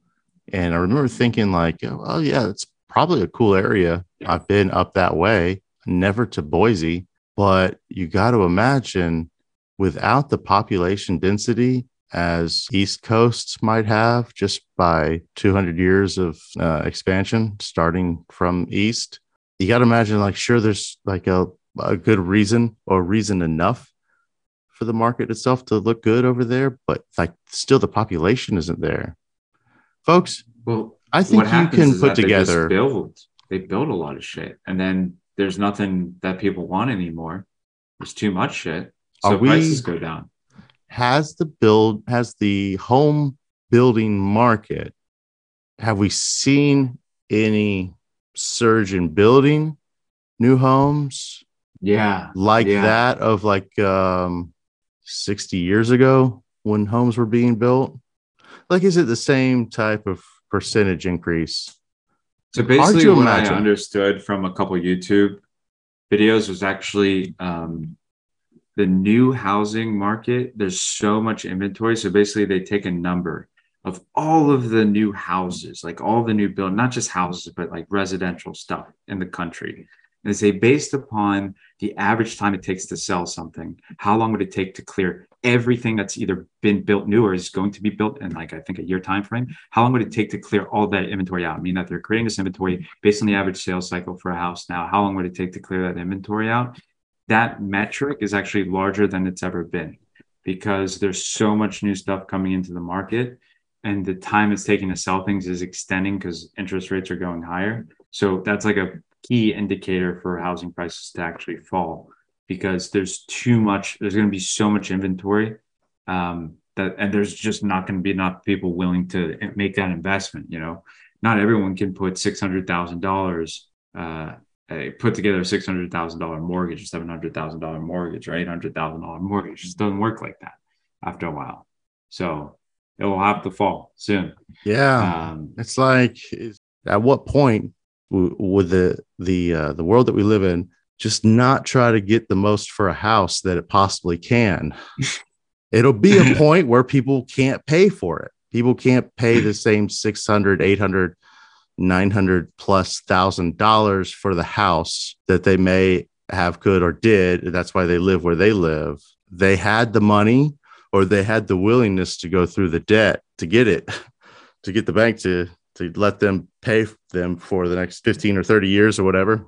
And I remember thinking, like, oh, yeah, it's probably a cool area. I've been up that way, never to Boise, but you got to imagine without the population density as East Coast might have just by 200 years of uh, expansion starting from East. You got to imagine, like, sure, there's like a, a good reason or reason enough for the market itself to look good over there, but like, still the population isn't there. Folks, Well, I think you can put that they together. build. They build a lot of shit, and then there's nothing that people want anymore. There's too much shit, so Are we- prices go down. has the build has the home building market have we seen any surge in building new homes Yeah, like Yeah. that of like um 60 years ago when homes were being built like is it the same type of percentage increase So basically, what imagine. I understood from a couple YouTube videos was actually um, the new housing market. There's so much inventory. So basically, they take a number of all of the new houses, like all the new build, not just houses, but like residential stuff in the country. And they say, based upon the average time it takes to sell something, how long would it take to clear everything that's either been built new or is going to be built in like I think a year time frame? How long would it take to clear all that inventory out? I mean that they're creating this inventory based on the average sales cycle for a house now. How long would it take to clear that inventory out? That metric is actually larger than it's ever been because there's so much new stuff coming into the market and the time it's taking to sell things is extending because interest rates are going higher. So that's like a key indicator for housing prices to actually fall because there's too much, there's going to be so much inventory um, that, and there's just not going to be enough people willing to make that investment. You know, not everyone can put six hundred thousand dollars, uh, put together a six hundred thousand dollar mortgage, or seven hundred thousand dollar mortgage, or eight hundred thousand dollar mortgage. It just doesn't work like that after a while. So it will have to fall soon. yeah Um, It's like, at what point w- would the the uh, the world that we live in just not try to get the most for a house that it possibly can? <laughs> It'll be a <laughs> point where people can't pay for it. People can't pay the <laughs> same 600, 800, 900 plus thousand dollars for the house that they may have could or did. That's why they live where they live. They had the money or they had the willingness to go through the debt to get it, to get the bank to to let them pay them for the next 15 or 30 years or whatever.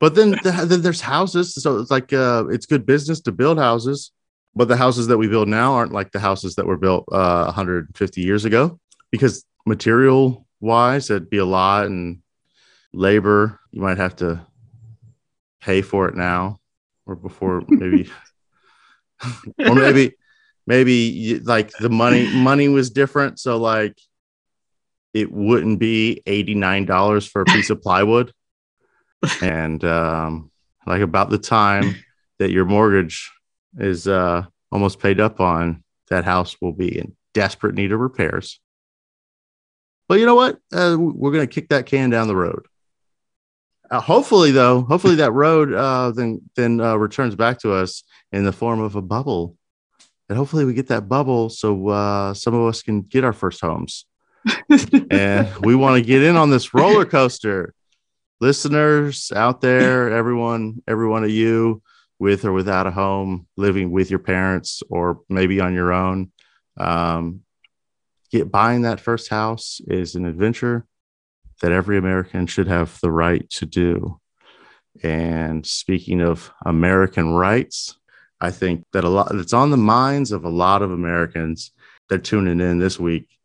But then, the, <laughs> then there's houses. So it's like uh, it's good business to build houses, but the houses that we build now aren't like the houses that were built uh, 150 years ago because material wise, it'd be a lot and labor, you might have to pay for it now or before <laughs> maybe, <laughs> or maybe, maybe like the money, money was different. So like it wouldn't be $89 for a piece of <laughs> plywood. And um, like about the time that your mortgage is uh, almost paid up on, that house will be in desperate need of repairs. But you know what? Uh, we're going to kick that can down the road. Uh, hopefully, though, hopefully that road uh, then then uh, returns back to us in the form of a bubble, and hopefully we get that bubble so uh, some of us can get our first homes. And we want to get in on this roller coaster. Listeners out there, everyone, every one of you, with or without a home, living with your parents or maybe on your own, um, get buying that first house is an adventure that every American should have the right to do. And speaking of American rights, I think that a lot it's on the minds of a lot of Americans that are tuning in this week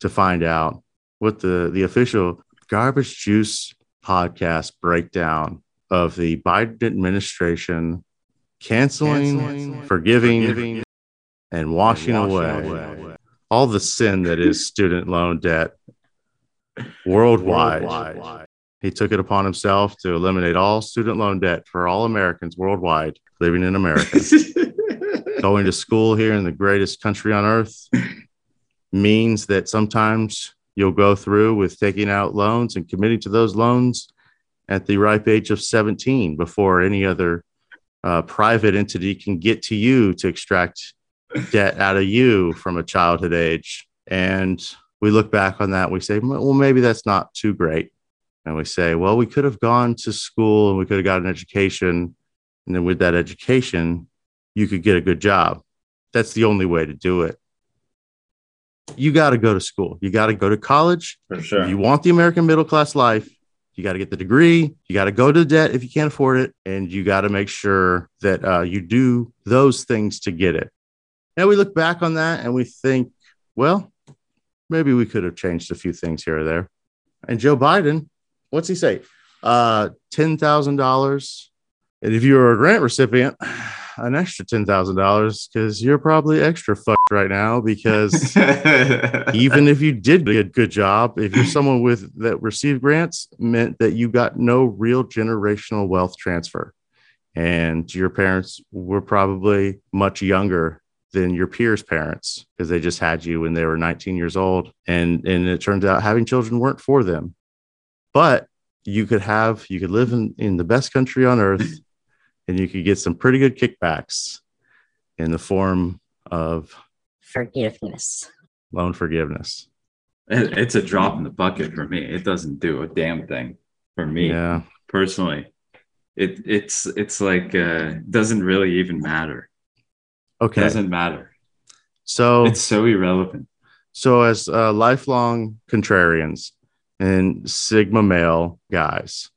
to find out what the the official garbage juice podcast breakdown of the Biden administration canceling, forgiving, and washing, away, all the sin that is <laughs> student loan debt worldwide. He took it upon himself to eliminate all student loan debt for all Americans worldwide living in America. <laughs> Going to school here in the greatest country on earth means that sometimes you'll go through with taking out loans and committing to those loans at the ripe age of 17 before any other uh, private entity can get to you to extract debt out of you from a childhood age. And we look back on that. We say, well, maybe that's not too great. And we say, well, we could have gone to school and we could have got an education. And then with that education, you could get a good job. That's the only way to do it. You got to go to school. You got to go to college. For sure. If you want the American middle class life, you got to get the degree. You got to go to debt if you can't afford it. And you got to make sure that uh, you do those things to get it. And we look back on that and we think, well, maybe we could have changed a few things here or there. And Joe Biden, what's he say? Uh, $10,000. And if you're a grant recipient, an extra $10,000 because you're probably extra fucked right now because <laughs> even if you did a good job, if you're someone with that received grants, meant that you got no real generational wealth transfer. And your parents were probably much younger than your peers' parents because they just had you when they were 19 years old. And and it turns out having children weren't for them. But you could have you could live in, in the best country on earth and you could get some pretty good kickbacks in the form of Forgiveness. loan forgiveness. It- it's a drop in the bucket for me. It doesn't do a damn thing for me Yeah. personally. It it's it's like uh doesn't really even matter. Okay. Doesn't matter. So It's so irrelevant. so as uh, lifelong contrarians and sigma male guys,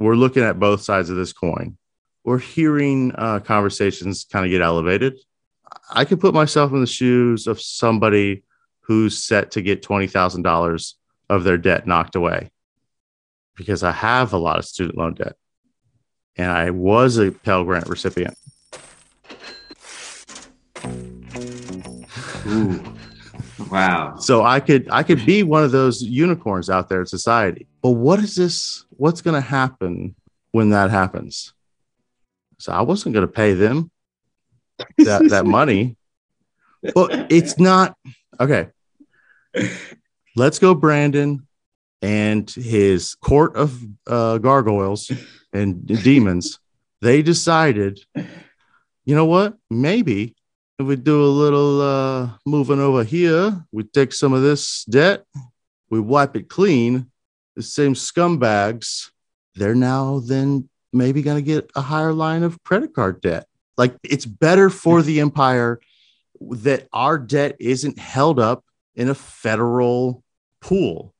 we're looking at both sides of this coin. We're hearing uh, conversations kind of get elevated. I could put myself in the shoes of somebody who's set to get twenty thousand dollars of their debt knocked away because I have a lot of student loan debt, and I was a Pell Grant recipient. Ooh. Wow. So I could I could be one of those unicorns out there in society. But what is this? What's going to happen when that happens? So I wasn't going to pay them that that <laughs> money. But it's not okay. Let's go, Brandon, and his court of uh, gargoyles and demons. They decided, you know what? Maybe if we do a little uh, moving over here, we take some of this debt, we wipe it clean. The same scumbags, they're now then maybe going to get a higher line of credit card debt. Like it's better for the empire that our debt isn't held up in a federal pool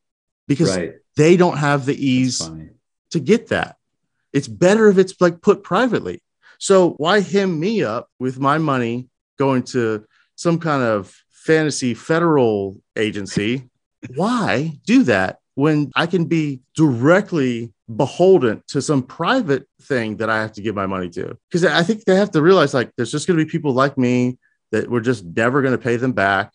because Right. they don't have the ease to get that. It's better if it's like put privately. So why hem me up with my money going to some kind of fantasy federal agency? <laughs> why do that when I can be directly beholden to some private thing that I have to give my money to? Because I think they have to realize like there's just going to be people like me that we're just never going to pay them back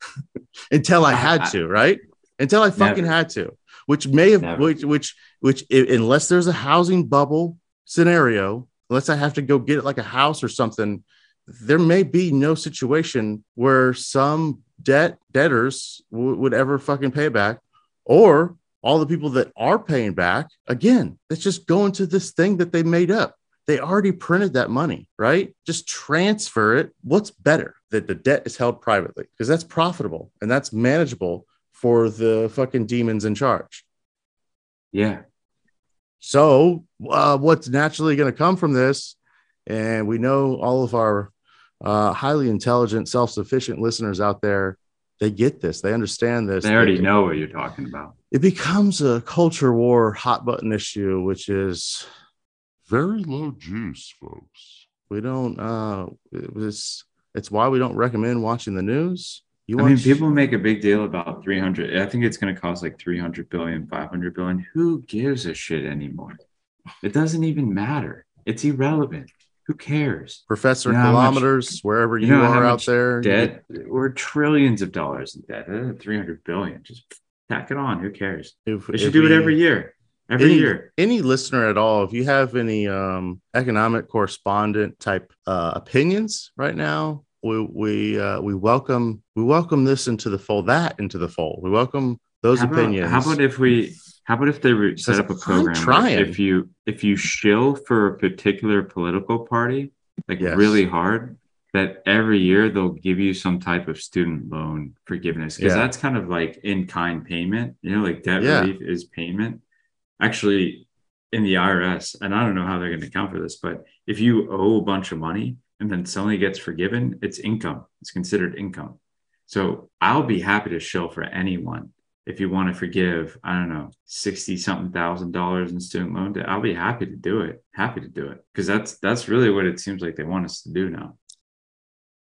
<laughs> until I had to, right? Until I fucking Never. had to, which may have, Never. which, which, which, unless there's a housing bubble scenario, unless I have to go get like a house or something, there may be no situation where some debt debtors w- would ever fucking pay back, or all the people that are paying back again. That's just going to this thing that they made up. They already printed that money, right? Just transfer it. What's better that the debt is held privately because that's profitable and that's manageable for the fucking demons in charge. Yeah. So, uh, what's naturally going to come from this? And we know all of our uh, highly intelligent, self sufficient listeners out there, they get this, they understand this. They already It- know what you're talking about. It becomes a culture war hot button issue, which is very low juice, folks. We don't, uh, it was, it's why we don't recommend watching the news. You I mean, people make a big deal about 300. I think it's going to cost like 300 billion, 500 billion. Who gives a shit anymore? It doesn't even matter. It's irrelevant. Who cares? Professor You know how much- kilometers, wherever you, you know are out there. Debt. We're trillions of dollars in debt. Uh, 300 billion. Just tack it on. Who cares? If, They should do it every year. Every any, year. any listener at all, if you have any um, economic correspondent type uh, opinions right now, we we uh, we welcome we welcome this into the fold, that into the fold. We welcome those how about, opinions. How about if we? How about if they re- set up a program? trying. If you if you shill for a particular political party, like Yes. really hard, that every year they'll give you some type of student loan forgiveness because Yeah. that's kind of like in kind payment. You know, like debt Yeah. relief is payment. Actually, in the IRS, and I don't know how they're going to account for this, but if you owe a bunch of money and then suddenly gets forgiven, it's income. It's considered income. So I'll be happy to show for anyone if you want to forgive, I don't know, 60 something thousand dollars in student loan debt. I'll be happy to do it. Happy to do it. Because that's that's really what it seems like they want us to do now.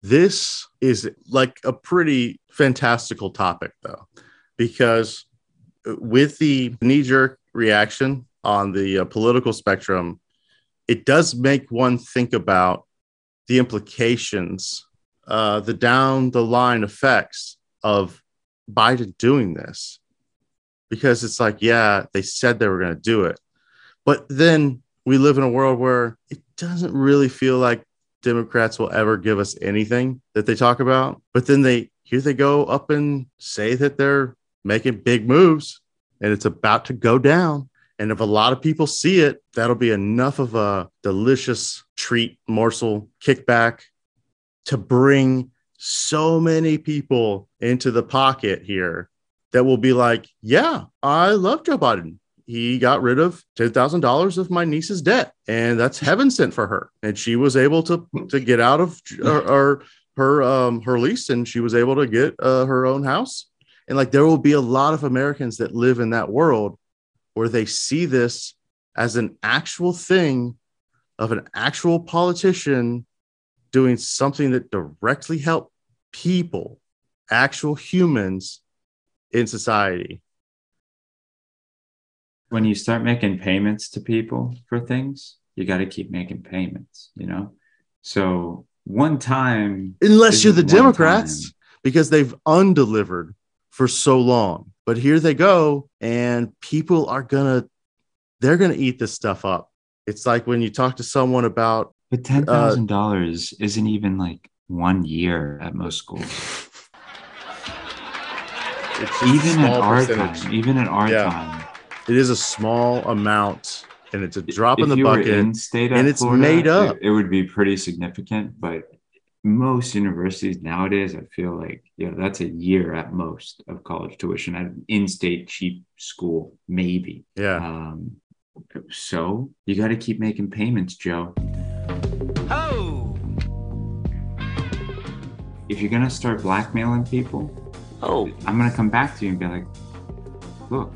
This is like a pretty fantastical topic, though, because with the knee jerk reaction on the uh, political spectrum, it does make one think about the implications, uh, the down the line effects of Biden doing this. Because it's like, yeah, they said they were going to do it. But then we live in a world where it doesn't really feel like Democrats will ever give us anything that they talk about. But then they here they go up and say that they're making big moves and it's about to go down. And if a lot of people see it, that'll be enough of a delicious treat, morsel, kickback to bring so many people into the pocket here that will be like, yeah, I love Joe Biden he got rid of $10,000 of my niece's debt and that's heaven sent for her. And she was able to, to get out of her, her, her, um, her lease and she was able to get uh, her own house. And like, there will be a lot of Americans that live in that world where they see this as an actual thing of an actual politician doing something that directly helped people, actual humans in society when you start making payments to people for things, you got to keep making payments, you know? So one time, unless you're the Democrats, time. because they've undelivered for so long. But here they go, and people are gonna, they're gonna eat this stuff up. It's like when you talk to someone about, But ten thousand dollars isn't even like one year at most schools. <laughs> it's Even in small our percentage. time, even in our Yeah. time, It is a small amount, and it's a drop in the bucket. in state and it's Florida, made it- up. It, would be pretty significant, but most universities nowadays, I feel like yeah, that's a year at most of college tuition at an in-state cheap school, maybe. yeah, Um, so you got to keep making payments, Joe. Oh! If you're gonna start blackmailing people, Oh! I'm gonna come back to you and be like, look,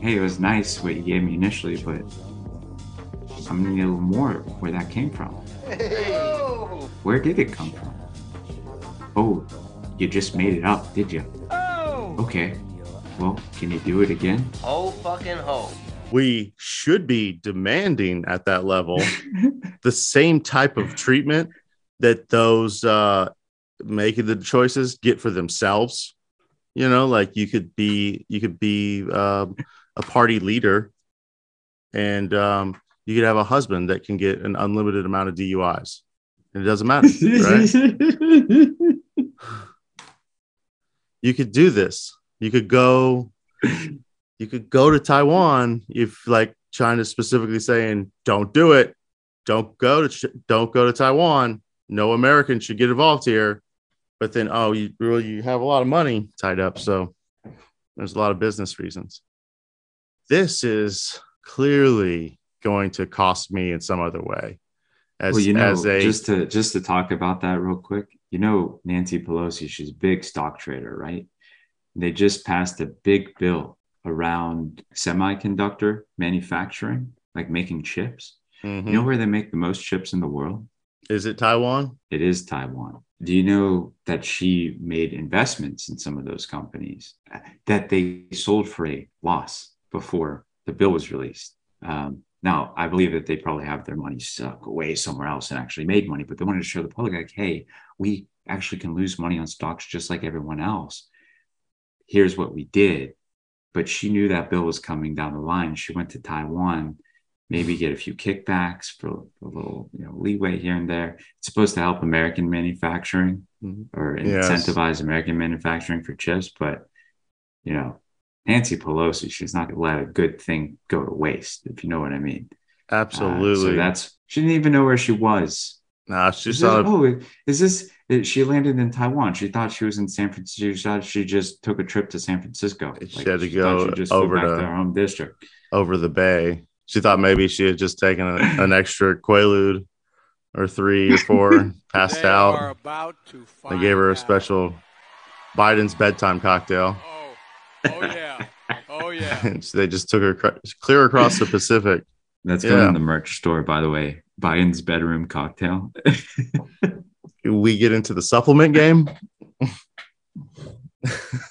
hey, it was nice what you gave me initially, but I'm gonna need a little more where that came from. Where did it come from? Oh, you just made it up, did you? Oh! Okay. Well, can you do it again? Oh fucking ho. we should be demanding at that level <laughs> the same type of treatment that those uh, making the choices get for themselves. You know, like you could be you could be um, a party leader, and um, you could have a husband that can get an unlimited amount of DUIs, and it doesn't matter, right? <laughs> you could do this. You could go. You could go to Taiwan if, like, China's specifically saying, "Don't do it. Don't go to. Don't go to Taiwan. No American should get involved here." But then, oh, you really you have a lot of money tied up, so there's a lot of business reasons. This is clearly going to cost me in some other way. As, well, you know, as a just to just to talk about that real quick, you know, Nancy Pelosi, she's a big stock trader, right? They just passed a big bill around semiconductor manufacturing, like making chips. Mhm. You know where they make the most chips in the world? is it Taiwan? It is Taiwan. Do you know that she made investments in some of those companies that they sold for a loss before the bill was released? Um, now, I believe that they probably have their money stuck away somewhere else and actually made money, but they wanted to show the public, like, hey, we actually can lose money on stocks just like everyone else. Here's what we did. But she knew that bill was coming down the line. She went to Taiwan maybe get a few kickbacks for a little you know leeway here and there it's supposed to help american manufacturing Mhm. or Yes. incentivize american manufacturing for chips but you know nancy pelosi she's not going to let a good thing go to waste if you know what i mean Uh, Absolutely. so that's she didn't even know where she was Nah, Is she's this- oh, is this? is- She landed in Taiwan. She thought she was in San Francisco. She thought she just took a trip to San Francisco. She had to thought go she just over to her home district. over the bay. She thought maybe she had just taken a, an extra Quaalude or three or four, <laughs> passed They are out. about to They gave her a out. special Biden's bedtime cocktail. Oh, oh yeah, oh yeah. And <laughs> so they just took her cr- clear across the Pacific. That's going Yeah. in the merch store, by the way. Biden's bedroom cocktail. <laughs> We get into the supplement game.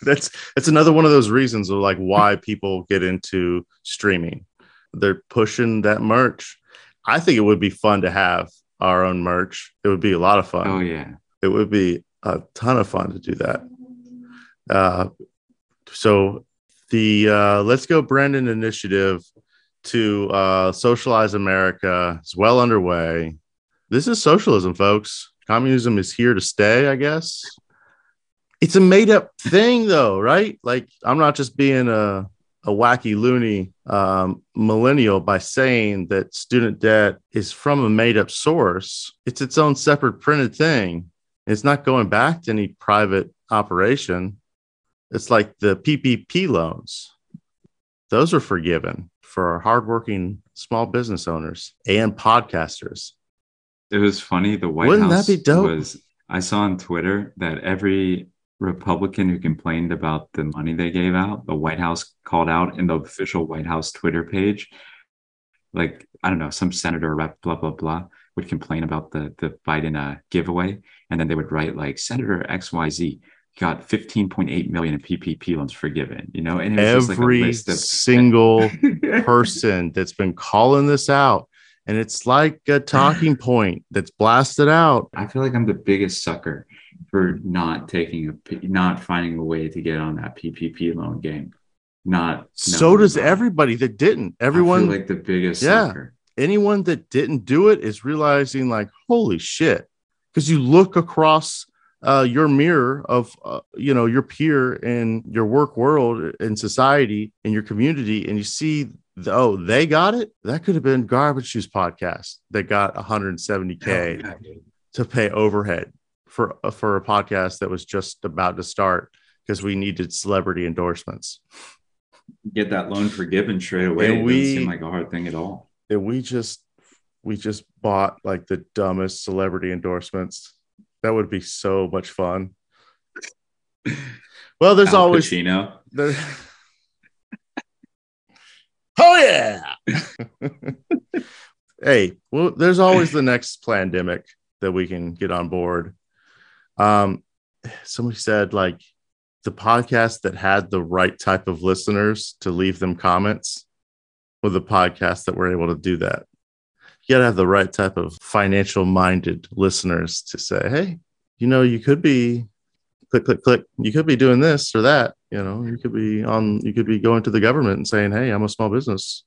that's that's another one of those reasons of like why people get into streaming. They're pushing that merch. I think it would be fun to have our own merch. It would be a lot of fun. oh yeah. it would be a ton of fun to do that. Uh, so the uh, Let's Go Brandon initiative to uh, socialize America is well underway. This is socialism, folks. Communism is here to stay, I guess. It's a made up thing, though, right? Like, I'm not just being a, a wacky, loony um, millennial by saying that student debt is from a made up source. It's its own separate printed thing. It's not going back to any private operation. It's like the PPP loans. Those are forgiven for hardworking small business owners and podcasters. It was funny. The White Wouldn't that House be dope? was. I saw on Twitter that every Republican who complained about the money they gave out, the White House called out in the official White House Twitter page. Like I don't know, some senator rep, blah blah blah, would complain about the the Biden uh, giveaway, and then they would write like Senator X Y Z got 15.8 million in PPP loans forgiven. You know, and it was just like a Every list of single <laughs> person that's been calling this out, and it's like a talking <sighs> point that's blasted out. I feel like I'm the biggest sucker for not taking a not finding a way to get on that PPP loan game. Not So does about everybody that didn't. Everyone, like the biggest Yeah. sucker. anyone that didn't do it is realizing like holy shit because you look across uh, your mirror of uh, you know your peer in your work world in society in your community and you see the, oh they got it that could have been garbage juice podcast that got 170k Oh, to pay overhead for uh, for a podcast that was just about to start because we needed celebrity endorsements Get that loan forgiven straight away. And it we- doesn't seem like a hard thing at all. and we just we just bought like the dumbest celebrity endorsements. That would be so much fun. <laughs> Well, there's Al always Pacino. there. <laughs> oh yeah. <laughs> hey, well, there's always the next pandemic that we can get on board. Um, somebody said like the podcast that had the right type of listeners to leave them comments with the podcast that were able to do that. You got to have the right type of financial minded listeners to say, hey, you know, you could be click, click, click. You could be doing this or that. You know, you could be on, you could be going to the government and saying, hey, I'm a small business.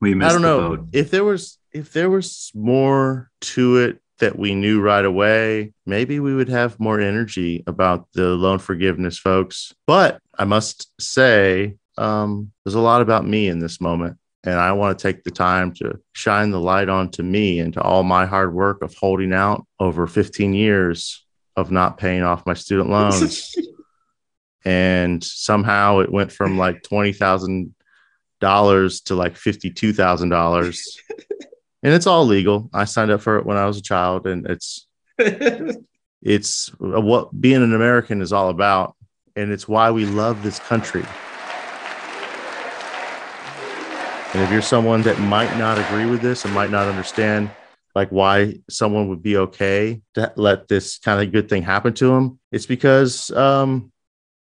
We missed I don't know boat. if there was if there was more to it that we knew right away, maybe we would have more energy about the loan forgiveness, folks. But I must say, um, there's a lot about me in this moment. And I want to take the time to shine the light onto me and to all my hard work of holding out over 15 years of not paying off my student loans. <laughs> and somehow it went from like $20,000 to like $52,000. <laughs> and it's all legal. I signed up for it when I was a child and it's <laughs> it's what being an American is all about and it's why we love this country. And if you're someone that might not agree with this and might not understand like why someone would be okay to let this kind of good thing happen to them, it's because um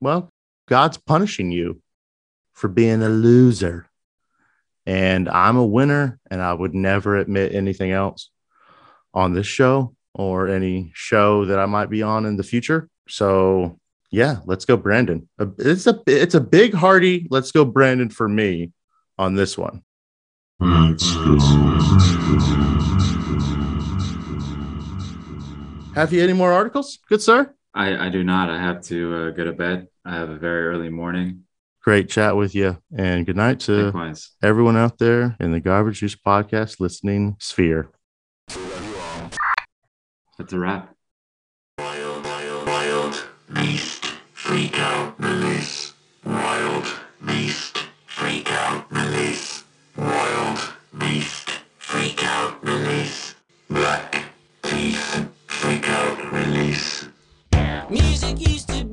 well, God's punishing you for being a loser. And I'm a winner and I would never admit anything else on this show or any show that I might be on in the future. So, yeah, let's go Brandon. It's a it's a big hearty let's go Brandon for me on this one. Have you any more articles? Good sir. I, I do not. I have to uh, go to bed. I have a very early morning. Great chat with you and good night to Likewise. everyone out there in the Garbage Juice podcast listening sphere. That's a wrap. Wild Beast Freak Out Release. Wild Beast Freak Out Release. Wild Beast Freak Out Release. Black Teeth Freak Out Release. Music used to be